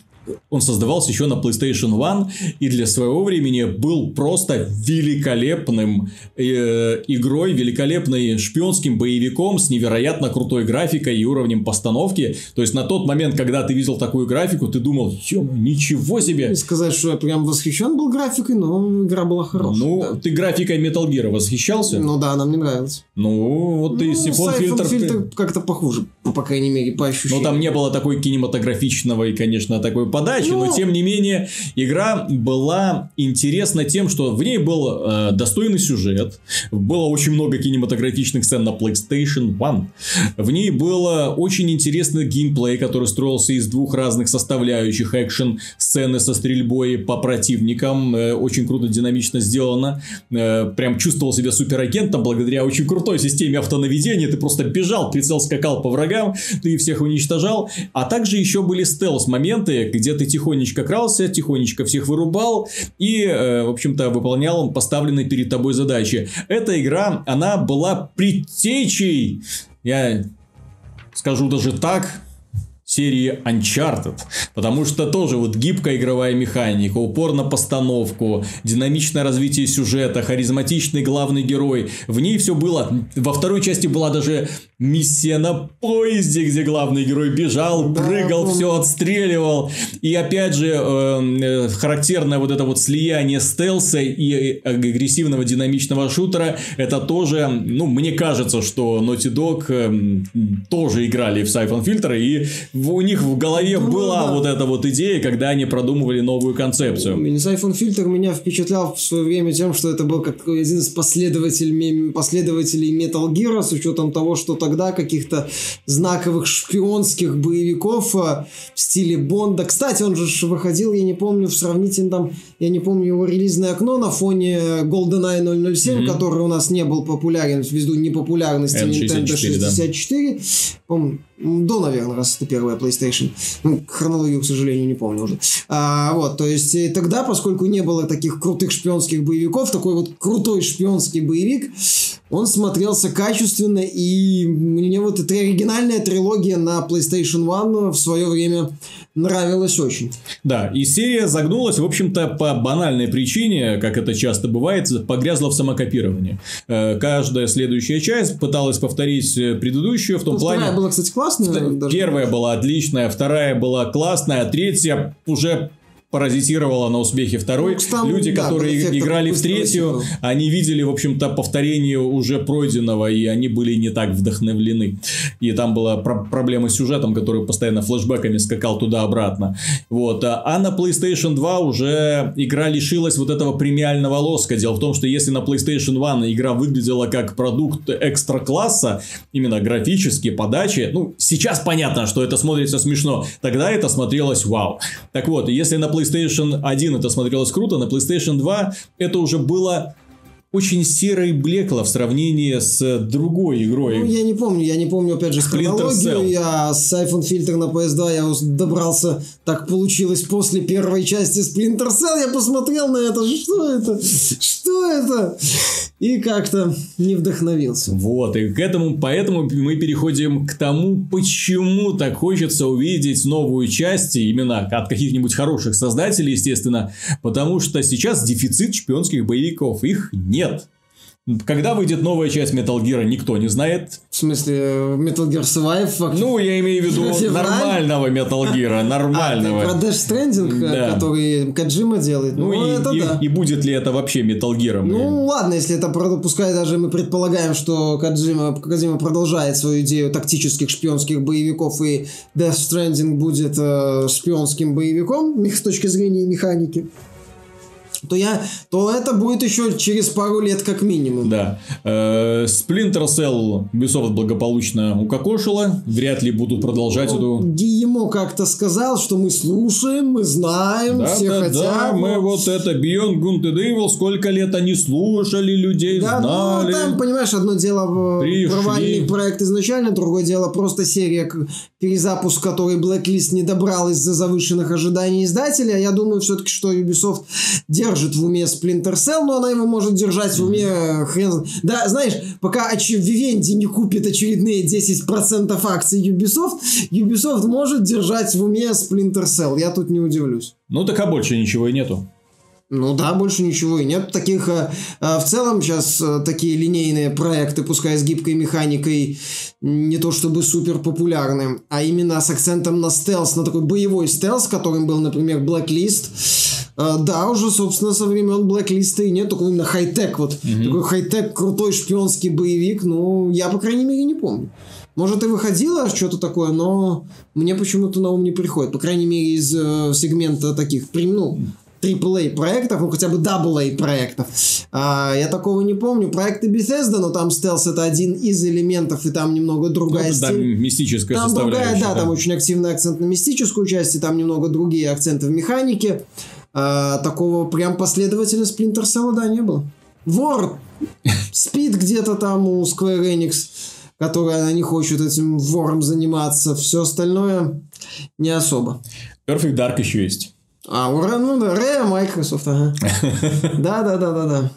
он создавался еще на PlayStation One и для своего времени был просто великолепным э, игрой, великолепным шпионским боевиком с невероятно крутой графикой и уровнем постановки. То есть на тот момент, когда ты видел такую графику, ты думал, ё ничего себе! Не сказать, что я прям восхищен был графикой, но игра была хорошая. Ну, да. ты графикой Metal Gear восхищался? Ну да, она мне нравилась. Ну, вот ты ну, сифон фильтр... фильтр как-то похуже, по, по крайней мере, по ощущениям. Ну, там не было такой кинематографичного и, конечно, такой подачи, но Ну. тем не менее, игра была интересна тем, что в ней был э, достойный сюжет, было очень много кинематографичных сцен на PlayStation One, в ней было очень интересный геймплей, который строился из двух разных составляющих, экшен, сцены со стрельбой по противникам, э, очень круто, динамично сделано, Э, прям чувствовал себя суперагентом благодаря очень крутой системе автонаведения, ты просто бежал, прицел скакал по врагам, ты всех уничтожал, а также еще были стелс-моменты, где ты тихонечко крался, тихонечко всех вырубал и, э, в общем-то, выполнял поставленные перед тобой задачи. Эта игра, она была предтечей, я скажу даже так, серии Uncharted, потому что тоже вот гибкая игровая механика, упор на постановку, динамичное развитие сюжета, харизматичный главный герой. В ней все было. Во второй части была даже миссия на поезде, где главный герой бежал, прыгал, все отстреливал. И опять же, э, э, характерное вот это вот слияние стелса и агрессивного динамичного шутера, это тоже, ну, мне кажется, что Naughty Dog э, тоже играли в Siphon Filter, и в- у них в голове Ну, была да. вот эта вот идея, когда они продумывали новую концепцию. Siphon фильтр меня впечатлял в свое время тем, что это был как один из последователей, последователей Metal Gear, с учетом того, что тогда каких-то знаковых шпионских боевиков а, в стиле Бонда. Кстати, он же выходил, я не помню, в сравнительном, там, я не помню его релизное окно на фоне GoldenEye 007, который у нас не был популярен ввиду непопулярности N64, Nintendo 64. По-моему, до, наверное, раз это первая PlayStation. Ну, хронологию, к сожалению, не помню уже. А, вот, то есть и тогда, поскольку не было таких крутых шпионских боевиков, такой вот крутой шпионский боевик, он смотрелся качественно, и мне вот эта оригинальная трилогия на PlayStation One в свое время нравилась очень. Да, и серия загнулась, в общем-то, по банальной причине, как это часто бывает, погрязла в самокопировании. Э, Каждая следующая часть пыталась повторить э, предыдущую в том Ну, плане... Вторая была, кстати, классная. даже. Первая была отличная, вторая была классная, а третья уже паразитировала на успехе второй. Ну, там, Люди, да, которые играли в третью, они видели, в общем-то, повторение уже пройденного, и они были не так вдохновлены. И там была про- проблема с сюжетом, который постоянно флешбеками скакал туда-обратно. Вот. А а на PlayStation 2 уже игра лишилась вот этого премиального лоска. Дело в том, что если на PlayStation 1 игра выглядела как продукт экстра-класса, именно графически, подачи, ну, сейчас понятно, что это смотрится смешно, тогда это смотрелось вау. Так вот, если на PlayStation 1 это смотрелось круто, на PlayStation 2 это уже было очень серо и блекло в сравнении с другой игрой. Ну, я не помню, я не помню, опять же, хронологию. Я с iPhone фильтр на PS2 я добрался, так получилось, после первой части Splinter Cell. Я посмотрел на это, что это? Что это? И как-то не вдохновился. Вот, и к этому, поэтому мы переходим к тому, почему так хочется увидеть новую часть, именно от каких-нибудь хороших создателей, естественно, потому что сейчас дефицит шпионских боевиков, их нет. Когда выйдет новая часть Metal Gear, никто не знает. В смысле, Metal Gear Survive? фак- Ну, я имею в виду Февраль? нормального Metal Gear, А, нормального. про Dash Stranding, э, Да. который Каджима делает? Ну, Ну, и, это и- да. и будет ли это вообще Metal Gear? Ну, ладно, если это, пускай даже мы предполагаем, что Каджима, Кадзима продолжает свою идею тактических шпионских боевиков, и Death Stranding будет э, шпионским боевиком с точки зрения механики. То я, то это будет еще через пару лет как минимум. Да. Э, Splinter Cell Ubisoft благополучно укокошила. Вряд ли будут продолжать эту... Гиемо как-то сказал, что мы слушаем, мы знаем, Да, все да, хотят. да, мы вот это Beyond Good and Evil, сколько лет они слушали людей, Да, знали. ну, там, понимаешь, одно дело э, Пришли. провальный проект изначально, другое дело просто серия, перезапуск которой Blacklist не добрал из-за завышенных ожиданий издателя. Я думаю все-таки, что Ubisoft держит в уме Splinter Cell, но она его может держать в уме э, хрен... Да, знаешь, пока оч- Vivendi не купит очередные 10% акций Ubisoft, Ubisoft может держать в уме Splinter Cell. Я тут не удивлюсь. Ну так а больше ничего и нету. Ну да, больше ничего и нет. Таких э, э, в целом сейчас э, такие линейные проекты, пускай с гибкой механикой, не то чтобы супер популярны, а именно с акцентом на стелс, на такой боевой стелс, которым был, например, Blacklist. Э, да, уже, собственно, со времен Blacklist и нет, только именно хай-тек, вот такой хай-тек, крутой шпионский боевик, ну, я, по крайней мере, не помню. Может, и выходило что-то такое, но мне почему-то на ум не приходит. По крайней мере, из э, сегмента таких, ну, AAA проектов, ну хотя бы AA проектов. А, я такого не помню. Проекты Bethesda, но там стелс это один из элементов, и там немного другая Ну, да, стиль. мистическая Там другая, составляющая. да, там очень активный акцент на мистическую часть, и там немного другие акценты в механике. А, такого прям последователя Splinter Cell, да, не было. Вор спит где-то там у Square Enix, которая она не хочет этим вором заниматься. Все остальное не особо. Perfect Dark еще есть. А, ура, ну да, Rare Microsoft, ага. Да, да, да, да, да.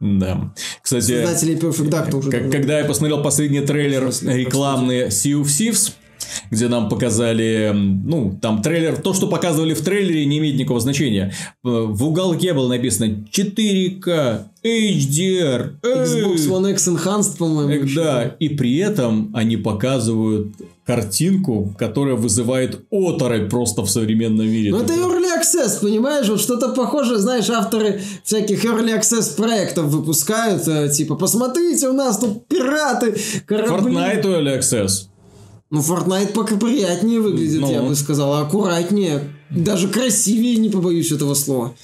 Да. Кстати, Создатели Perfect Dark тоже. Когда я посмотрел последний трейлер рекламный Sea of Thieves, где нам показали, ну, там трейлер, то, что показывали в трейлере, не имеет никакого значения. Э, В уголке было написано 4К, HDR. Xbox One X Enhanced, по-моему. Э, еще. Да, и при этом они показывают картинку, которая вызывает оторопь просто в современном мире. Ну, это Early Access, понимаешь? Вот что-то похожее, знаешь, авторы всяких Early Access проектов выпускают, э, типа, посмотрите, у нас тут пираты, корабли. Fortnite Early Access. Ну, Fortnite пока приятнее выглядит, Ну. я бы сказал, аккуратнее. Даже красивее, не побоюсь этого слова.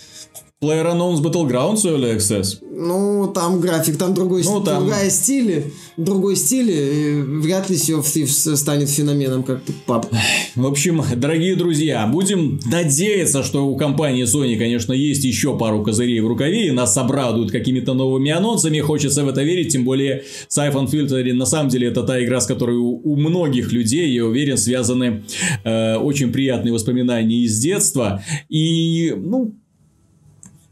PlayerUnknown's Battlegrounds Early Access. Ну, там график, там другой, Ну, там- другая стиль, другой стиль, и вряд ли Sea of Thieves станет феноменом, как пап. В общем, дорогие друзья, будем надеяться, что у компании Sony, конечно, есть еще пару козырей в рукаве, и нас обрадуют какими-то новыми анонсами. Хочется в это верить, тем более Siphon Filter на самом деле это та игра, с которой у, у многих людей, я уверен, связаны э, очень приятные воспоминания из детства. И, ну,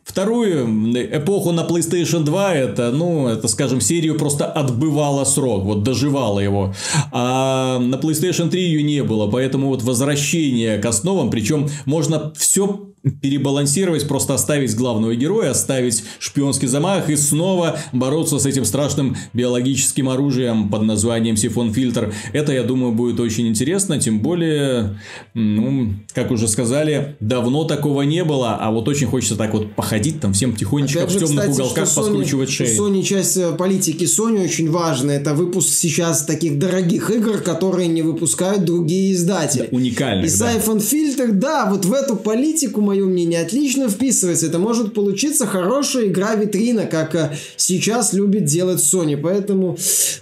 Вторую эпоху на PlayStation 2 это, ну, это, скажем, серию просто отбывала срок, вот доживала его. А на PlayStation 3 ее не было, поэтому вот возвращение к основам, причем можно все перебалансировать, просто оставить главного героя, оставить шпионский замах и снова бороться с этим страшным биологическим оружием под названием Сифон Фильтр. Это, я думаю, будет очень интересно, тем более, ну, как уже сказали, давно такого не было, а вот очень хочется так вот походить там всем тихонечко Опять в темных кстати, уголках Sony- поскручивать что шеи. Sony часть э, политики Sony очень важная. Это выпуск сейчас таких дорогих игр, которые не выпускают другие издатели. Уникальных, И да. Filter, да, вот в эту политику, мое мнение, отлично вписывается. Это может получиться хорошая игра-витрина, как э, сейчас любит делать Sony. Поэтому,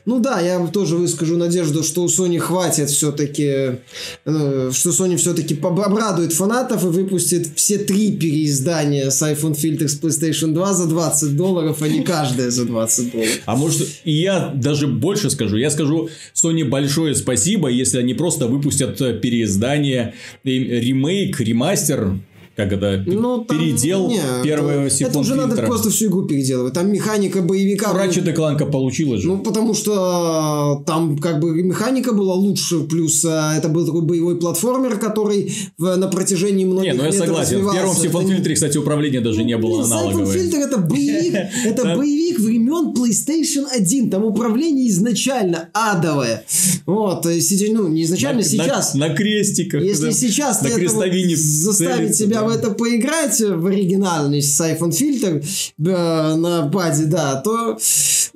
ну да, я тоже выскажу надежду, что у Sony хватит все-таки, что Sony все-таки обрадует фанатов и выпустит все три переиздания Siphon Filter с PlayStation 2 за 20 долларов, а не каждая за 20 долларов. А может, и я даже больше скажу. Я скажу Sony большое спасибо, если они просто выпустят э, переиздание, э, ремейк, ремастер, как это, Ну, там- передел не, первого это, Сифон это уже надо Фильтра. просто всю игру переделывать. Там механика боевика... Ratchet и Clank получилось же. Ну, потому что э, там как бы механика была лучше, плюс э, это был такой боевой платформер, который в- на протяжении многих не, ну я лет согласен. В первом Сифон Фильтре, кстати, управление даже не было аналоговое. Filter это боевик, это боевик времен PlayStation 1. Там управление изначально адовое. Вот, ну, не изначально, На- сейчас. На, крестиках. Если сейчас на крестовине заставить себя в это поиграть в оригинальный Siphon Filter э, на базе, да, то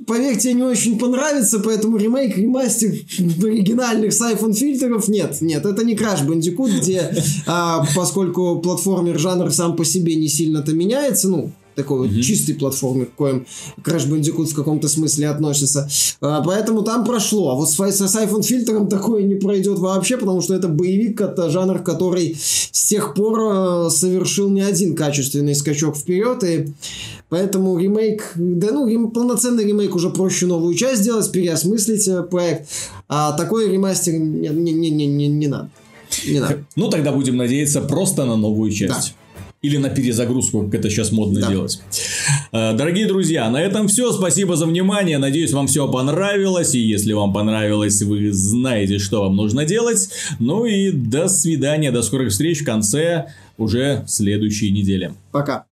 поверь, тебе не очень понравится, поэтому ремейк, ремастер оригинальных Siphon фильтров нет, нет, это не Crash Bandicoot, где, а, поскольку платформер жанр сам по себе не сильно-то меняется, ну, такой вот чистый платформер, к коим Crash Bandicoot в каком-то смысле относится. А, поэтому там прошло. А вот с, с Siphon фильтром такое не пройдет вообще, потому что это боевик, это жанр, который с тех пор э, совершил не один качественный скачок вперед, и поэтому ремейк, да ну, рем, полноценный ремейк уже проще новую часть сделать, переосмыслить э, проект, а такой ремастер не, не, не, не, не надо. Не надо. Ну, тогда будем надеяться просто на новую часть. Да. Или на перезагрузку, как это сейчас модно да. делать. Э, дорогие друзья, на этом все. Спасибо за внимание. Надеюсь, вам все понравилось. И если вам понравилось, вы знаете, что вам нужно делать. Ну и до свидания, до скорых встреч в конце уже следующей недели. Пока.